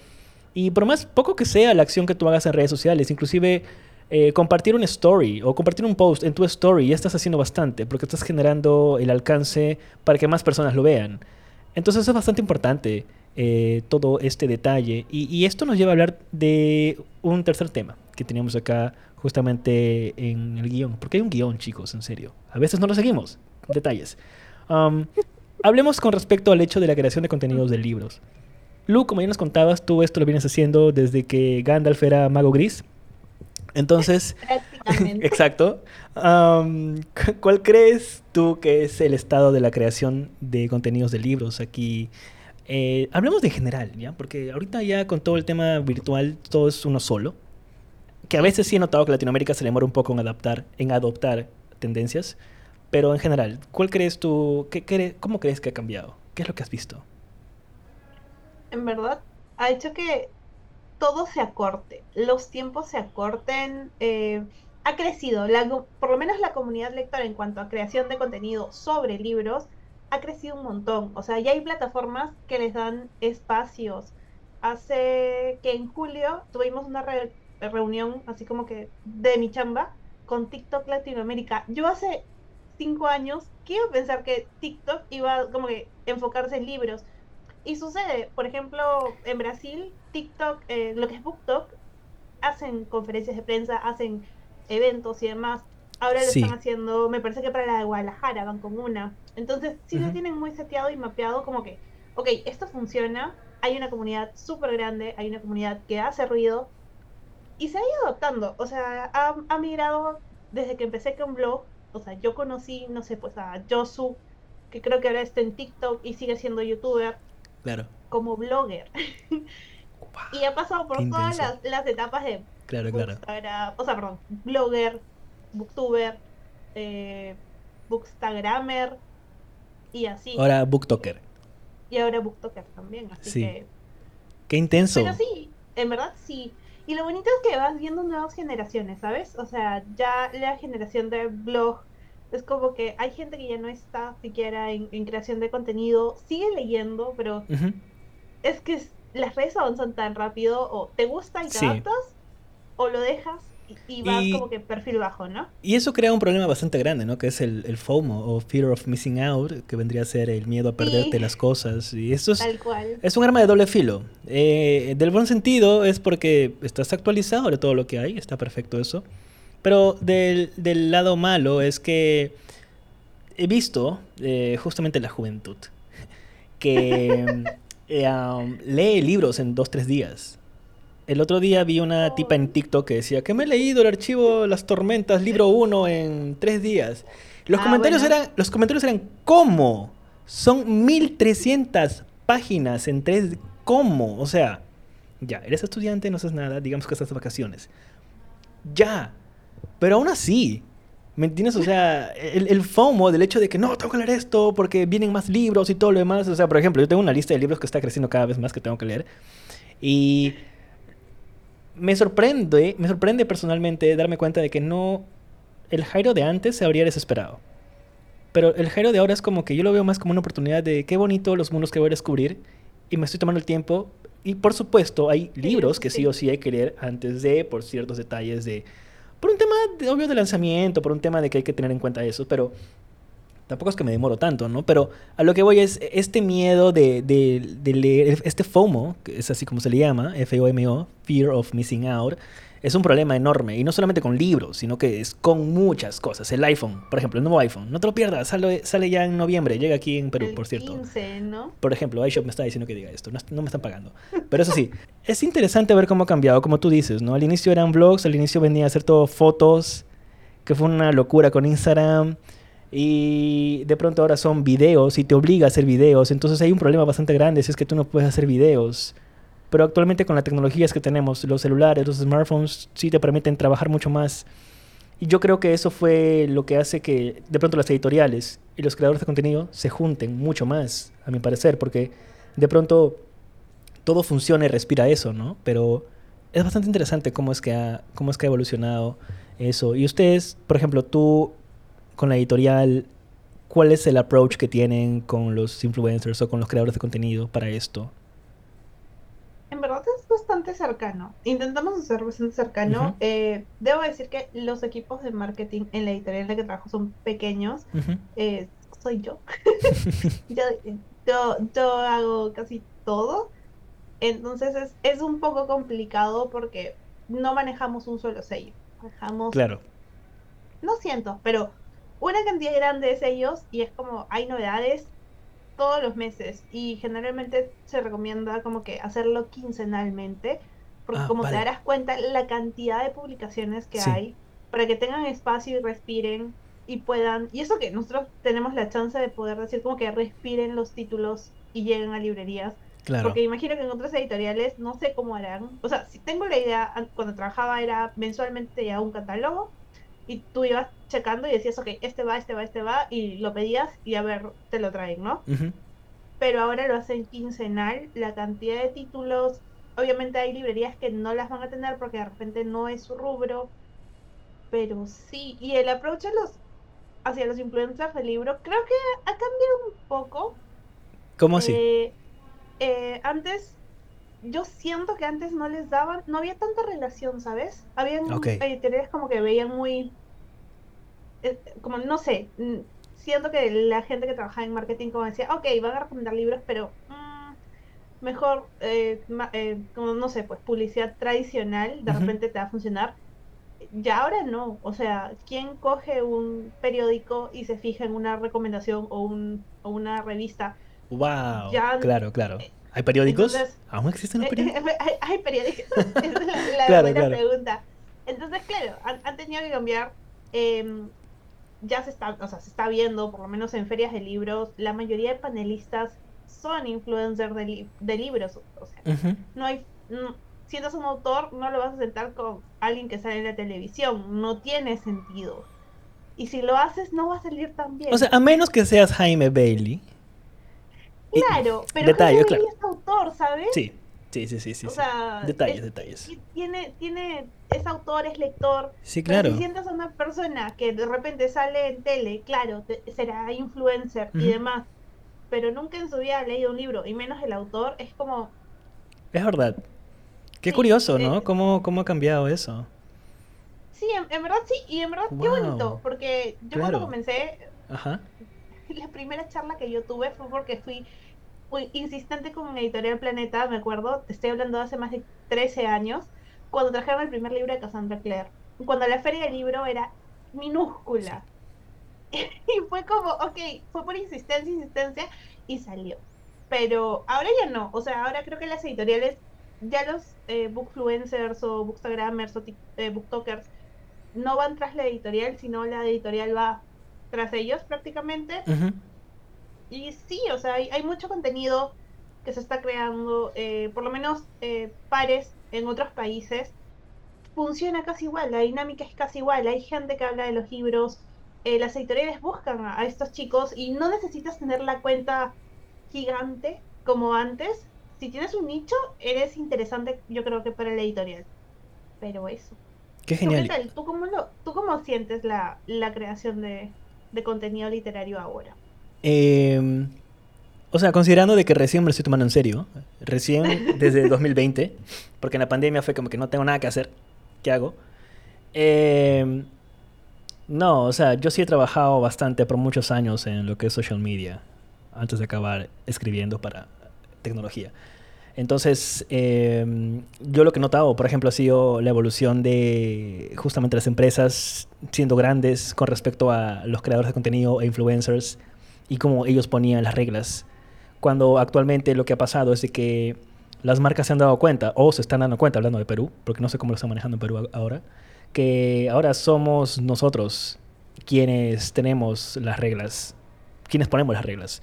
Y por más poco que sea la acción que tú hagas en redes sociales, inclusive eh, compartir una story o compartir un post en tu story, ya estás haciendo bastante, porque estás generando el alcance para que más personas lo vean. Entonces es bastante importante eh, todo este detalle. Y, y esto nos lleva a hablar de un tercer tema que teníamos acá justamente en el guion. Porque hay un guion, chicos, en serio. A veces no lo seguimos. Detalles. Um, hablemos con respecto al hecho de la creación de contenidos de libros. Lu, como ya nos contabas, tú esto lo vienes haciendo desde que Gandalf era mago gris. Entonces, [LAUGHS] exacto. Um, cu- ¿Cuál crees tú que es el estado de la creación de contenidos de libros aquí? Eh, hablemos de general, ¿ya? Porque ahorita ya con todo el tema virtual todo es uno solo. Que a veces sí he notado que Latinoamérica se demora un poco en adaptar, en adoptar tendencias. Pero en general, ¿cuál crees tú? Qué, cre- ¿Cómo crees que ha cambiado? ¿Qué es lo que has visto? en verdad, ha hecho que todo se acorte, los tiempos se acorten, eh, ha crecido, la por lo menos la comunidad lectora en cuanto a creación de contenido sobre libros, ha crecido un montón. O sea, ya hay plataformas que les dan espacios. Hace que en julio tuvimos una re- reunión, así como que de mi chamba, con TikTok Latinoamérica. Yo hace cinco años, ¿quién iba a pensar que TikTok iba como que enfocarse en libros? Y sucede, por ejemplo, en Brasil, TikTok, eh, lo que es BookTok, hacen conferencias de prensa, hacen eventos y demás. Ahora lo están haciendo, me parece que para la de Guadalajara van con una. Entonces, sí lo tienen muy seteado y mapeado como que, ok, esto funciona, hay una comunidad súper grande, hay una comunidad que hace ruido y se ha ido adaptando. O sea, ha, ha migrado desde que empecé con blog. O sea, yo conocí, no sé, pues a Josu, que creo que ahora está en TikTok y sigue siendo youtuber. Claro. Como blogger. [LAUGHS] y ha pasado por todas las, etapas de claro, claro. o sea, perdón, blogger, booktuber, eh, bookstagrammer y así. Ahora booktoker. Y ahora booktoker también, así sí. que... Qué intenso. Pero sí, en verdad sí. Y lo bonito es que vas viendo nuevas generaciones, ¿sabes? O sea, ya la generación de blog es como que hay gente que ya no está siquiera en, creación de contenido, sigue leyendo, pero es que las redes avanzan tan rápido, o te gusta y te adaptas, o lo dejas y vas como que perfil bajo, ¿no? Y eso crea un problema bastante grande, ¿no? Que es el, FOMO o Fear of Missing Out, que vendría a ser el miedo a perderte las cosas. Y eso es, es un arma de doble filo. Eh, del buen sentido es porque estás actualizado de todo lo que hay, está perfecto eso. Pero del, del lado malo es que he visto eh, justamente la juventud que [LAUGHS] eh, um, lee libros en dos, tres días. El otro día vi una tipa en TikTok que decía que me he leído el archivo Las Tormentas, libro 1, en tres días. Los, ah, comentarios eran, los comentarios eran, ¿cómo? Son 1300 páginas en tres... ¿Cómo? O sea, ya, eres estudiante, no haces nada, digamos que estás de vacaciones. Ya. Pero aún así, ¿me entiendes? O sea, [LAUGHS] el, el, FOMO del hecho de que no, tengo que leer esto porque vienen más libros y todo lo demás. O sea, por ejemplo, yo tengo una lista de libros que está creciendo cada vez más que tengo que leer. Y me sorprende, me sorprende personalmente darme cuenta de que no. El Jairo de antes se habría desesperado. Pero el Jairo de ahora es como que yo lo veo más como una oportunidad de qué bonito los mundos que voy a descubrir. Y me estoy tomando el tiempo. Y por supuesto, hay libros que sí o sí hay que leer antes de, por ciertos detalles de. Por un tema, de, obvio, de lanzamiento, por un tema de que hay que tener en cuenta eso. Pero Tampoco es que me demoro tanto, ¿no? Pero a lo que voy es este miedo de, leer, este FOMO, que es así como se le llama, F-O-M-O, Fear of Missing Out, es un problema enorme. Y no solamente con libros, sino que es con muchas cosas. El iPhone, por ejemplo, el nuevo iPhone. No te lo pierdas, sale, sale ya en noviembre, llega aquí en Perú, por cierto. 15, ¿no? Por ejemplo, iShop me está diciendo que diga esto, no, no me están pagando. Pero eso sí, es interesante ver cómo ha cambiado, como tú dices, ¿no? Al inicio eran vlogs, al inicio venía a hacer todo fotos, que fue una locura con Instagram. Y de pronto ahora son videos y te obliga a hacer videos. Entonces hay un problema bastante grande si es que tú no puedes hacer videos. Pero actualmente con las tecnologías que tenemos, los celulares, los smartphones, sí te permiten trabajar mucho más. Y yo creo que eso fue lo que hace que de pronto las editoriales y los creadores de contenido se junten mucho más, a mi parecer, porque de pronto todo funciona y respira eso, ¿no? Pero es bastante interesante cómo es que ha, cómo es que ha evolucionado eso. Y ustedes, por ejemplo, tú con la editorial, ¿cuál es el approach que tienen con los influencers o con los creadores de contenido para esto? En verdad es bastante cercano. Intentamos hacer bastante cercano. Eh, debo decir que los equipos de marketing en la editorial en la que trabajo son pequeños. Eh, soy [LAUGHS] [LAUGHS] yo. yo, yo. hago casi todo. Entonces es, es un poco complicado porque no manejamos un solo sello. Manejamos. Claro. No siento, pero una cantidad grande de sellos y es como hay novedades todos los meses y generalmente se recomienda como que hacerlo quincenalmente porque ah, como te darás cuenta la cantidad de publicaciones que hay para que tengan espacio y respiren y puedan y eso que nosotros tenemos la chance de poder decir como que respiren los títulos y lleguen a librerías Claro. Porque imagino que en otras editoriales no sé cómo harán. O sea, si tengo la idea, cuando trabajaba era mensualmente ya un catálogo y tú ibas checando y decías, ok, este va, este va, este va, y lo pedías y a ver, te lo traen, ¿no? Pero ahora lo hacen quincenal, la cantidad de títulos, obviamente hay librerías que no las van a tener porque de repente no es su rubro, pero sí, y el approach los, hacia los influencers del libro creo que ha cambiado un poco. ¿Cómo así? Eh, eh, antes yo siento que antes no les daban, no había tanta relación, ¿sabes? Habían editoriales como que veían muy como no sé, siento que la gente que trabaja en marketing como decía, ok, van a recomendar libros, pero mm, mejor, eh, eh, como no sé, pues publicidad tradicional, de repente te va a funcionar. Ya ahora no, o sea, ¿quién coge un periódico y se fija en una recomendación o, un, o una revista? Wow, claro, claro. Eh, ¿Hay periódicos? ¿Aún existen los periódicos? hay, periódicos, [LAUGHS] es la, buena pregunta. Entonces, claro, han, tenido que cambiar. Em, ya se está, o sea, se está viendo, por lo menos en ferias de libros, la mayoría de panelistas son influencers de, de libros. O sea, no hay. si eres un autor, no lo vas a sentar con alguien que sale en la televisión. No tiene sentido. Y si lo haces, no va a salir tan bien. O sea, a menos que seas Jaime Bailey. Claro, pero Jaime Bailey es autor, ¿sabes? Sí, sí, sí, sí. sí, o sea, detalles, detalles. Tiene, tiene, es autor, es lector. Sí, claro. si sientas a una persona que de repente sale en tele, claro, será influencer y demás pero nunca en su vida ha leído un libro, y menos el autor, es como... Es verdad. Qué curioso, ¿no? Eh, ¿Cómo, ¿Cómo ha cambiado eso? Sí, en, verdad sí, y en verdad qué bonito, porque yo cuando comencé, [LAUGHS] la primera charla que yo tuve fue porque fui insistente con Editorial Planeta, me acuerdo, te estoy hablando de hace más de 13 años, cuando trajeron el primer libro de Cassandra Clare, cuando la feria del libro era minúscula. [LAUGHS] y fue como, ok, fue por insistencia, insistencia y salió. Pero ahora ya no, o sea, ahora creo que las editoriales, ya los eh, bookfluencers o bookstagrammers o eh, no van tras la editorial, sino la editorial va tras ellos prácticamente. Y sí, o sea, hay, mucho contenido que se está creando, eh, por lo menos eh, pares en otros países. Funciona casi igual, la dinámica es casi igual. Hay gente que habla de los libros, eh, las editoriales buscan a, estos chicos y no necesitas tener la cuenta gigante como antes. Si tienes un nicho, eres interesante, yo creo que para la editorial. Pero eso. Qué genial. ¿Tú, cómo, ¿Tú cómo sientes la, la creación de, de, contenido literario ahora? Em, o sea, considerando de que recién me lo estoy tomando en serio, recién [LAUGHS] desde 2020, porque en la pandemia fue como que no tengo nada que hacer, ¿qué hago? Eh, no, o sea, yo sí he trabajado bastante por muchos años en lo que es social media, antes de acabar escribiendo para tecnología. Entonces, em, yo lo que he notado, por ejemplo, ha sido la evolución de justamente las empresas siendo grandes con respecto a los creadores de contenido e influencers y cómo ellos ponían las reglas. Cuando actualmente lo que ha pasado es de que las marcas se han dado cuenta, o se están dando cuenta, hablando de Perú, porque no sé cómo lo están manejando en Perú ahora, que ahora somos nosotros quienes tenemos las reglas, quienes ponemos las reglas,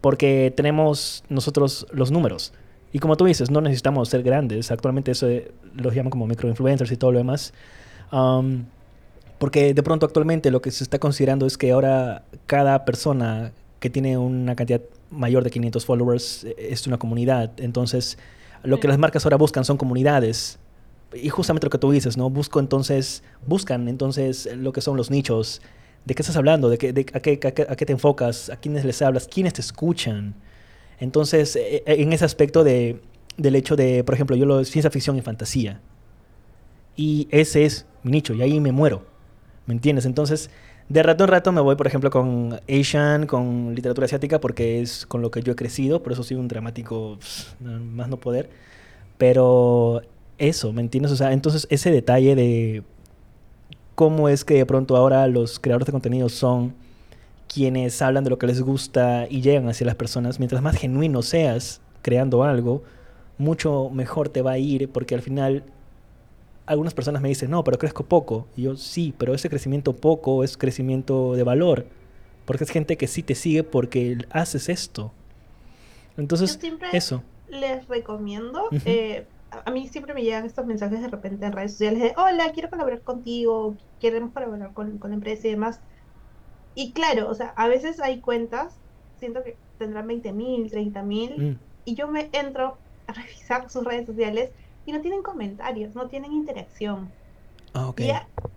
porque tenemos nosotros los números. Y como tú dices, no necesitamos ser grandes, actualmente eso los llaman como microinfluencers y todo lo demás. porque de pronto actualmente lo que se está considerando es que ahora cada persona que tiene una cantidad mayor de 500 followers eh, es una comunidad. Entonces, lo que las marcas ahora buscan son comunidades y justamente lo que tú dices, ¿no? Busco entonces, buscan entonces lo que son los nichos, de qué estás hablando, de, qué, de a, qué, a, qué, te enfocas, a quiénes les hablas, quiénes te escuchan. Entonces, e, e, en ese aspecto de, del hecho de, por ejemplo, yo lo ciencia ficción y fantasía. Y ese es mi nicho, y ahí me muero. ¿Me entiendes? Entonces, de rato en rato me voy, por ejemplo, con Asian, con literatura asiática, porque es con lo que yo he crecido, por eso soy un dramático más no poder. Pero eso, ¿me entiendes? O sea, entonces ese detalle de cómo es que de pronto ahora los creadores de contenido son quienes hablan de lo que les gusta y llegan hacia las personas, mientras más genuino seas creando algo, mucho mejor te va a ir porque al final algunas personas me dicen, no, pero crezco poco. Y yo, sí, pero ese crecimiento poco es crecimiento de valor. Porque es gente que sí te sigue porque haces esto. Entonces, eso. Les recomiendo, a mí siempre me llegan estos mensajes de repente en redes sociales de, hola, quiero colaborar contigo, queremos colaborar con, con la empresa y demás. Y claro, o sea, a veces hay cuentas, siento que tendrán 20 mil, 30 mil, mm. y yo me entro a revisar sus redes sociales y no tienen comentarios, no tienen interacción. Ah, y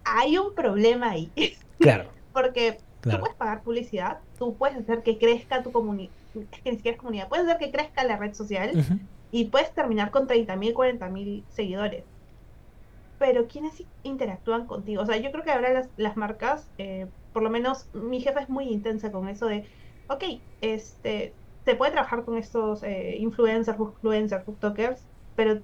hay un problema ahí. [LAUGHS] Claro. Porque tú puedes pagar publicidad, tú puedes hacer que crezca tu comunidad, es que ni siquiera es comunidad, puedes hacer que crezca la red social, y puedes terminar con 30.000, 40.000 seguidores. Pero ¿quiénes interactúan contigo? O sea, yo creo que ahora las, las marcas, eh, por lo menos mi jefa es muy intensa con eso de, ok, este, se puede trabajar con estos eh, influencers, influencers, booktokers, pero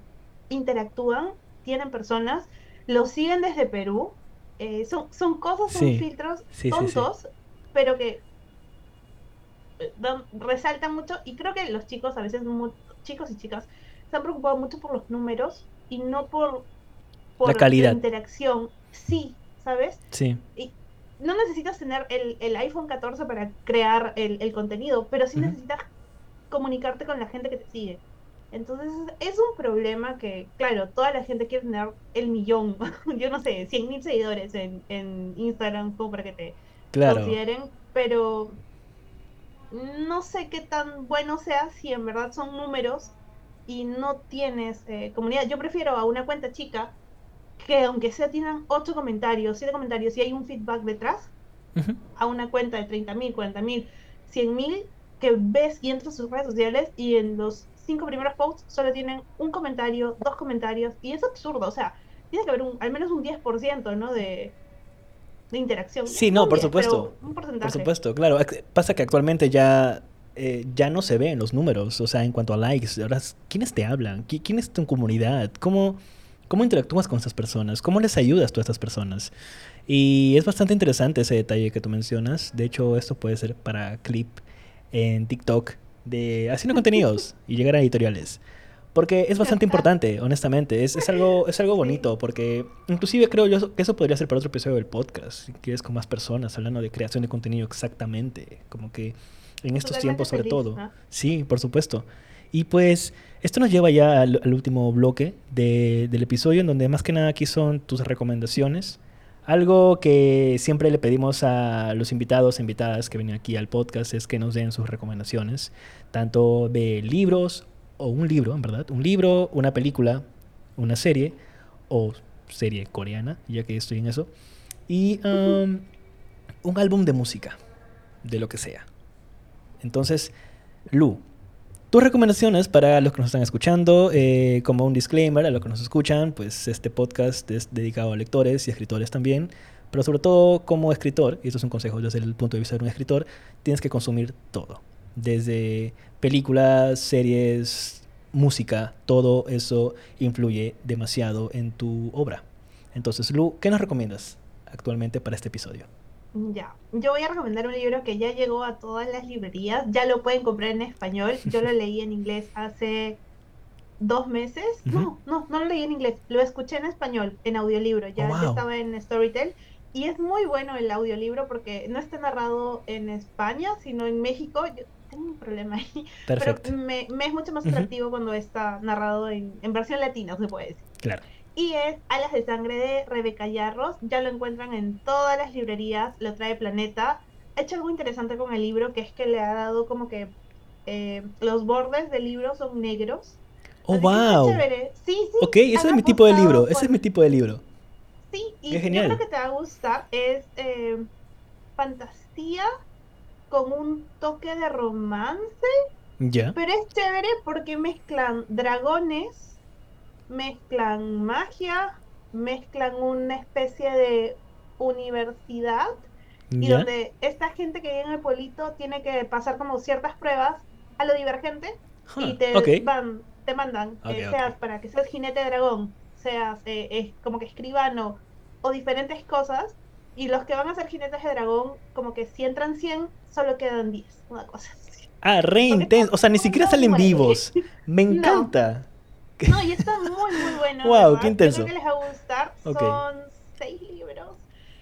interactúan, tienen personas, los siguen desde Perú, eh, son, son cosas, son Sí, filtros sí, sí, sí. tontos, pero que eh, resaltan mucho y creo que los chicos a veces mu- chicos y chicas se han preocupado mucho por los números y no por, por calidad. interacción sí sabes Sí, y no necesitas tener el, el iPhone 14 para crear el, el contenido pero sí necesitas comunicarte con la gente que te sigue entonces es un problema que claro toda la gente quiere tener el millón [LAUGHS] yo no sé 100 mil seguidores en, en Instagram como para que te claro. consideren, pero no sé qué tan bueno sea si en verdad son números y no tienes eh, comunidad. Yo prefiero a una cuenta chica que aunque sea tienen 8 comentarios, 7 comentarios y hay un feedback detrás, a una cuenta de 30.000, 40.000, 100.000 que ves y entras a sus redes sociales y en los 5 primeros posts solo tienen un comentario, dos comentarios y es absurdo, o sea, tiene que haber un, al menos un 10%, ¿no? De, de interacción. Sí, no, por 10, supuesto. Un Por porcentaje. supuesto, claro. Pasa que actualmente ya, eh, ya no se ven los números, o sea, en cuanto a likes. Ahora, ¿quiénes te hablan? ¿Qui- ¿Quién es tu comunidad? ¿Cómo, ¿Cómo interactúas con estas personas? ¿Cómo les ayudas tú a estas personas? Y es bastante interesante ese detalle que tú mencionas. De hecho, esto puede ser para clip en TikTok de haciendo contenidos y llegar a editoriales. Porque es bastante importante, honestamente. Es, es algo, es algo bonito, porque inclusive creo yo que eso podría ser para otro episodio del podcast, si quieres con más personas, hablando de creación de contenido exactamente, como que en estos Totalmente tiempos sobre feliz, todo. ¿no? Sí, por supuesto. Y pues esto nos lleva ya al, al último bloque de- del episodio, en donde más que nada aquí son tus recomendaciones. Algo que siempre le pedimos a los invitados e invitadas que vienen aquí al podcast es que nos den sus recomendaciones, tanto de libros o un libro, en verdad, un libro, una película, una serie o serie coreana, ya que estoy en eso, y um, un álbum de música, de lo que sea. Entonces, Lu, tus recomendaciones para los que nos están escuchando, eh, como un disclaimer a los que nos escuchan, pues este podcast es dedicado a lectores y escritores también, pero sobre todo como escritor, y esto es un consejo desde el punto de vista de un escritor, tienes que consumir todo, desde películas, series, música, todo eso influye demasiado en tu obra. Entonces, Lu, ¿qué nos recomiendas actualmente para este episodio? Ya, yo voy a recomendar un libro que ya llegó a todas las librerías, ya lo pueden comprar en español, yo lo [LAUGHS] leí en inglés hace dos meses, Ujú. no, no, no lo leí en inglés, lo escuché en español, en audiolibro, ya, Oh, ya wow. estaba en Storytel, y es muy bueno el audiolibro porque no está narrado en España, sino en México, yo tengo un problema ahí, Perfecto. pero me, me es mucho más atractivo cuando está narrado en, en versión latina, se puede decir. Claro. Y es Alas de Sangre de Rebeca Yarros. Ya lo encuentran en todas las librerías. Lo trae Planeta. Ha hecho algo interesante con el libro, que es que le ha dado como que eh, los bordes del libro son negros. Oh, Así wow. chévere. Sí, sí. Ok, ese es mi tipo de libro. Ese es mi tipo de libro. Sí, y Qué yo genial. creo que te va a gustar. Es eh, fantasía con un toque de romance. Ya. Pero es chévere porque mezclan dragones, mezclan magia, mezclan una especie de universidad y Ya. donde esta gente que vive en el pueblito tiene que pasar como ciertas pruebas a lo divergente y Huh, te van, te mandan, eh, para que seas jinete de dragón, seas eh, eh, como que escribano o diferentes cosas. Y los que van a ser jinetes de dragón, como que si entran 100, solo quedan 10, una cosa así. Ah, re intenso. O sea, ni siquiera salen vivos. [LAUGHS] Me encanta. No, y está muy, muy bueno. [LAUGHS] Wow, ¿verdad? qué Yo intenso. creo que les va a gustar. Ok. Son seis libros.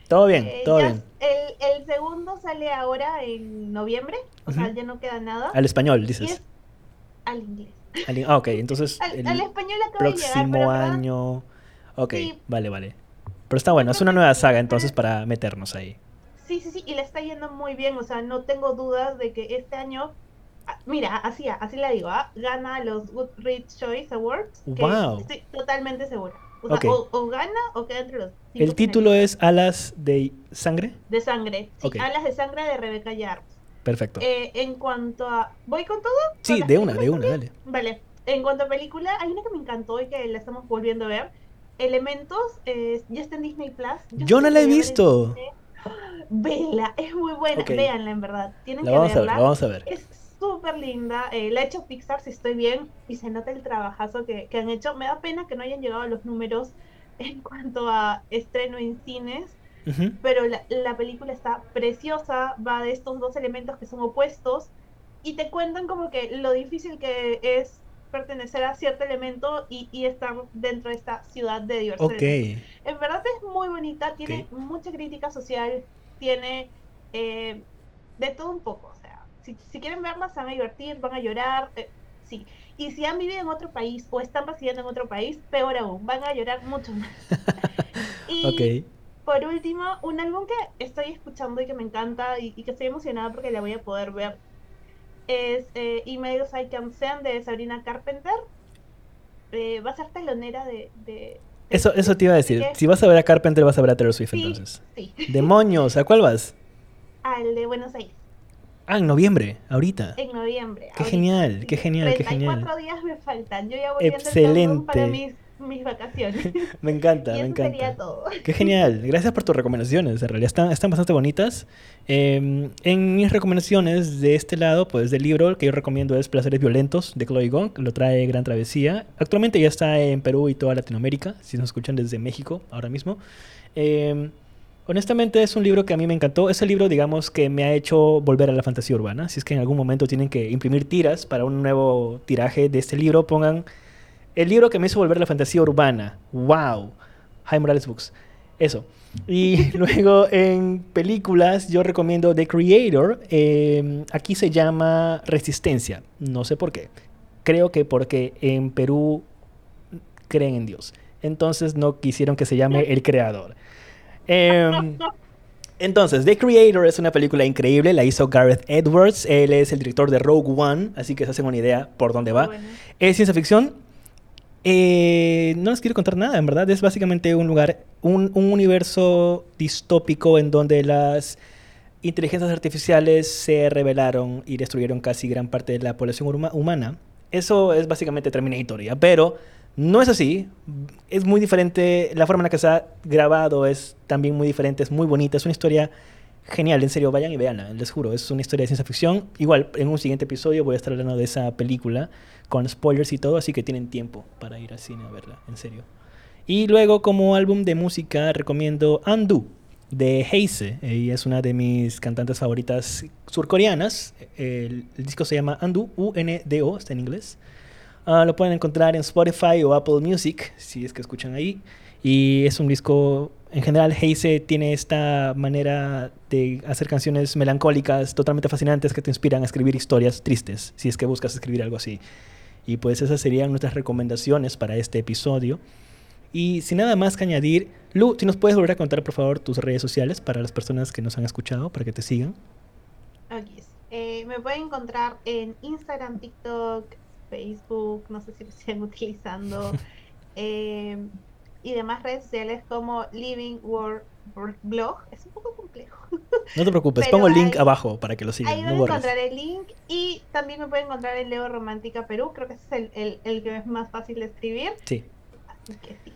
Todo bien, Eh, todo ya bien. El, el segundo sale ahora en noviembre, o sea, Ujú. ya no queda nada. Al español, dices. es al inglés. Al- ah, ok. Entonces, Al, el al español acaba de llegar, pero próximo verdad- año. Ok, Sí. vale, vale. Pero está bueno. Es una nueva saga entonces para meternos ahí. Sí, sí, sí, y le está yendo muy bien, o sea, no tengo dudas de que este año, mira, así, así la digo, ¿ah? gana los Goodreads Choice Awards, que Wow. estoy totalmente segura. O sea, o, o gana o queda entre los cinco El título es Alas de Sangre. De sangre, sí. Alas de sangre de Rebeca Yarros. Perfecto. Eh, en cuanto a... ¿Voy con todo? sí, ¿Con las de una, de una, dale. Vale, en cuanto a película, hay una que me encantó y que la estamos volviendo a ver. Elementos, eh, ya está en Disney Plus. Yo no la he visto. [GASPS] Vela, es muy buena, Ok. véanla en verdad, tienen La que vamos a ver, la vamos a ver. Es súper linda, eh, la ha hecho Pixar si estoy bien y se nota el trabajazo que, que han hecho. Me da pena que no hayan llegado a los números [LAUGHS] en cuanto a estreno en cines, pero la, la película está preciosa, va de estos dos elementos que son opuestos y te cuentan como que lo difícil que es pertenecer a cierto elemento y, y estar dentro de esta ciudad de diversos Ok. elementos. En verdad es muy bonita, tiene mucha crítica social, tiene eh, de todo un poco. Si, si quieren verla, se van a divertir, van a llorar, eh, sí. Y si han vivido en otro país o están residiendo en otro país, peor aún, van a llorar mucho más. [LAUGHS] y por último, un álbum que estoy escuchando y que me encanta y, y que estoy emocionada porque la voy a poder ver es eh, Emails I Can Send de Sabrina Carpenter. Eh, va a ser telonera de... de- Eso, eso te iba a decir. ¿Qué? Si vas a ver a Carpenter, vas a ver a Taylor Swift Sí, entonces. sí. Demonios, ¿a cuál vas? [LAUGHS] Al de Buenos Aires, Ah, en noviembre, ahorita. en noviembre. Qué ahorita. genial, qué genial, qué 34 genial. días me faltan. Yo ya voy el countdown para mis, Excelente. mis vacaciones. [LAUGHS] Me encanta, y me eso sería encanta. todo. Qué genial. [LAUGHS] Gracias por tus recomendaciones. En realidad están, están bastante bonitas. Eh, en mis recomendaciones de este lado, pues del libro que yo recomiendo es Placeres Violentos de Chloe Gong. Lo trae Gran Travesía. Actualmente ya está en Perú y toda Latinoamérica. Si nos escuchan desde México ahora mismo. Eh, honestamente es un libro que a mí me encantó. Es el libro, digamos, que me ha hecho volver a la fantasía urbana. Si es que en algún momento tienen que imprimir tiras para un nuevo tiraje de este libro, pongan el libro que me hizo volver a la fantasía urbana. ¡Wow! Jaime Morales Books. Eso. Y [LAUGHS] luego en películas yo recomiendo The Creator. Eh, aquí se llama Resistencia. No sé por qué. Creo que porque en Perú creen en Dios. Entonces no quisieron que se llame El Creador. Em, entonces, The Creator es una película increíble. La hizo Gareth Edwards. Él es el director de Rogue One. Así que se hacen una idea por dónde va. Bueno. Es ciencia ficción. Eh, no les quiero contar nada, en verdad. Es básicamente un lugar, un, un universo distópico en donde las inteligencias artificiales se rebelaron y destruyeron casi gran parte de la población huma- humana. Eso es básicamente Terminator, ¿ya? Pero no es así. Es muy diferente. La forma en la que se ha grabado es también muy diferente. Es muy bonita. Es una historia genial. En serio, vayan y veanla. Les juro. Es una historia de ciencia ficción. Igual, en un siguiente episodio voy a estar hablando de esa película con spoilers y todo. Así que tienen tiempo para ir al cine a verla. En serio. Y luego, como álbum de música, recomiendo Undo de Heise. Es una de mis cantantes favoritas surcoreanas. El, el disco se llama Undo, U-N-D-O, está en inglés. Ah, lo pueden encontrar en Spotify o Apple Music, si es que escuchan ahí. Y es un disco, en general, Heise tiene esta manera de hacer canciones melancólicas, totalmente fascinantes, que te inspiran a escribir historias tristes, si es que buscas escribir algo así. Y pues esas serían nuestras recomendaciones para este episodio. Y sin nada más que añadir, Lu, si nos puedes volver a contar por favor tus redes sociales para las personas que nos han escuchado, para que te sigan. Aquí es. Eh, me pueden encontrar en Instagram, TikTok, Facebook, no sé si lo [LAUGHS] siguen utilizando, [LAUGHS] eh, y demás redes sociales como Living World Blog. Es un poco complejo. No te preocupes, Pero pongo el link abajo para que lo sigan, Ahí no van a encontrar el link y también me pueden encontrar en Leo Romántica Perú. Creo que ese es el, el- el que es más fácil de escribir. Sí. Así que sí.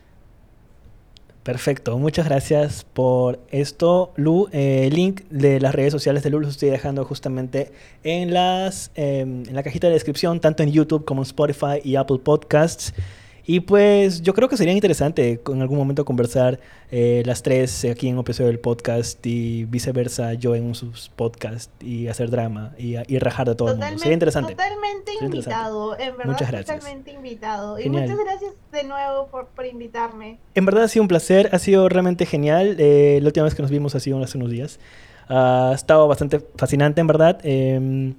Perfecto, muchas gracias por esto, Lu. Eh, el link de las redes sociales de Lu los estoy dejando justamente en, las, em, en la cajita de descripción, tanto en YouTube como en Spotify y Apple Podcasts. Y pues yo creo que sería interesante en algún momento conversar eh, las tres aquí en un episodio del podcast y viceversa, yo en un sus podcast y hacer drama y, y rajar de todo el mundo. Sería interesante. Totalmente Sería interesante. invitado, en verdad. Muchas gracias. Totalmente invitado. Y Genial. muchas gracias de nuevo por, por invitarme. En verdad ha sido un placer, ha sido realmente genial. Eh, la última vez que nos vimos ha sido hace unos días. Ah, ha estado bastante fascinante, en verdad. Eh,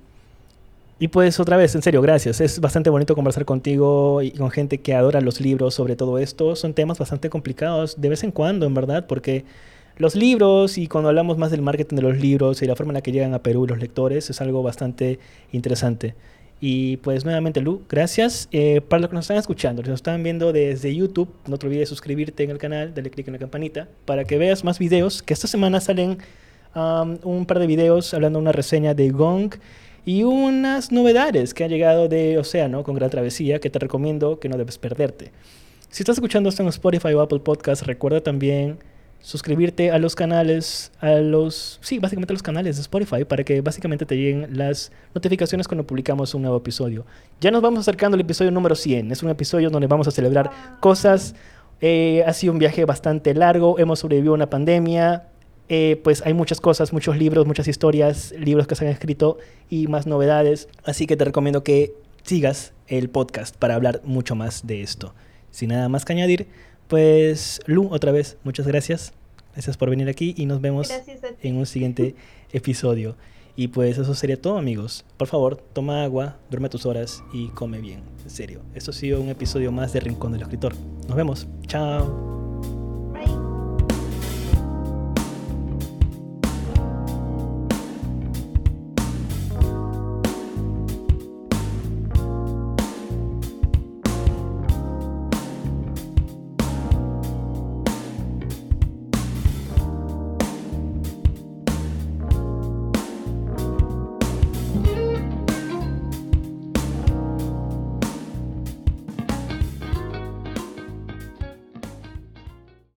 y pues otra vez, en serio, gracias. Es bastante bonito conversar contigo y con gente que adora los libros sobre todo esto. Son temas bastante complicados de vez en cuando, en verdad, porque los libros y cuando hablamos más del marketing de los libros y la forma en la que llegan a Perú los lectores es algo bastante interesante. Y pues nuevamente, Lu, gracias. Eh, para los que nos están escuchando, si nos están viendo desde YouTube, no te olvides suscribirte en el canal, darle clic en la campanita para que veas más videos, que esta semana salen un par de videos hablando de una reseña de Gong y unas novedades que han llegado de Océano con Gran Travesía que te recomiendo que no debes perderte. Si estás escuchando esto en Spotify o Apple Podcast, recuerda también suscribirte a los canales, a los, sí, básicamente a los canales de Spotify para que básicamente te lleguen las notificaciones cuando publicamos un nuevo episodio. Ya nos vamos acercando al episodio número 100. Es un episodio donde vamos a celebrar cosas. Eh, ha sido un viaje bastante largo, hemos sobrevivido a una pandemia. Eh, pues hay muchas cosas, muchos libros, muchas historias, libros que se han escrito y más novedades. Así que te recomiendo que sigas el podcast para hablar mucho más de esto. Sin nada más que añadir, pues Lu, otra vez, muchas gracias. Gracias por venir aquí y nos vemos en un siguiente [LAUGHS] episodio. Y pues eso sería todo, amigos. Por favor, toma agua, duerme tus horas y come bien. En serio. Esto ha sido un episodio más de Rincón del Escritor. Nos vemos. Chao.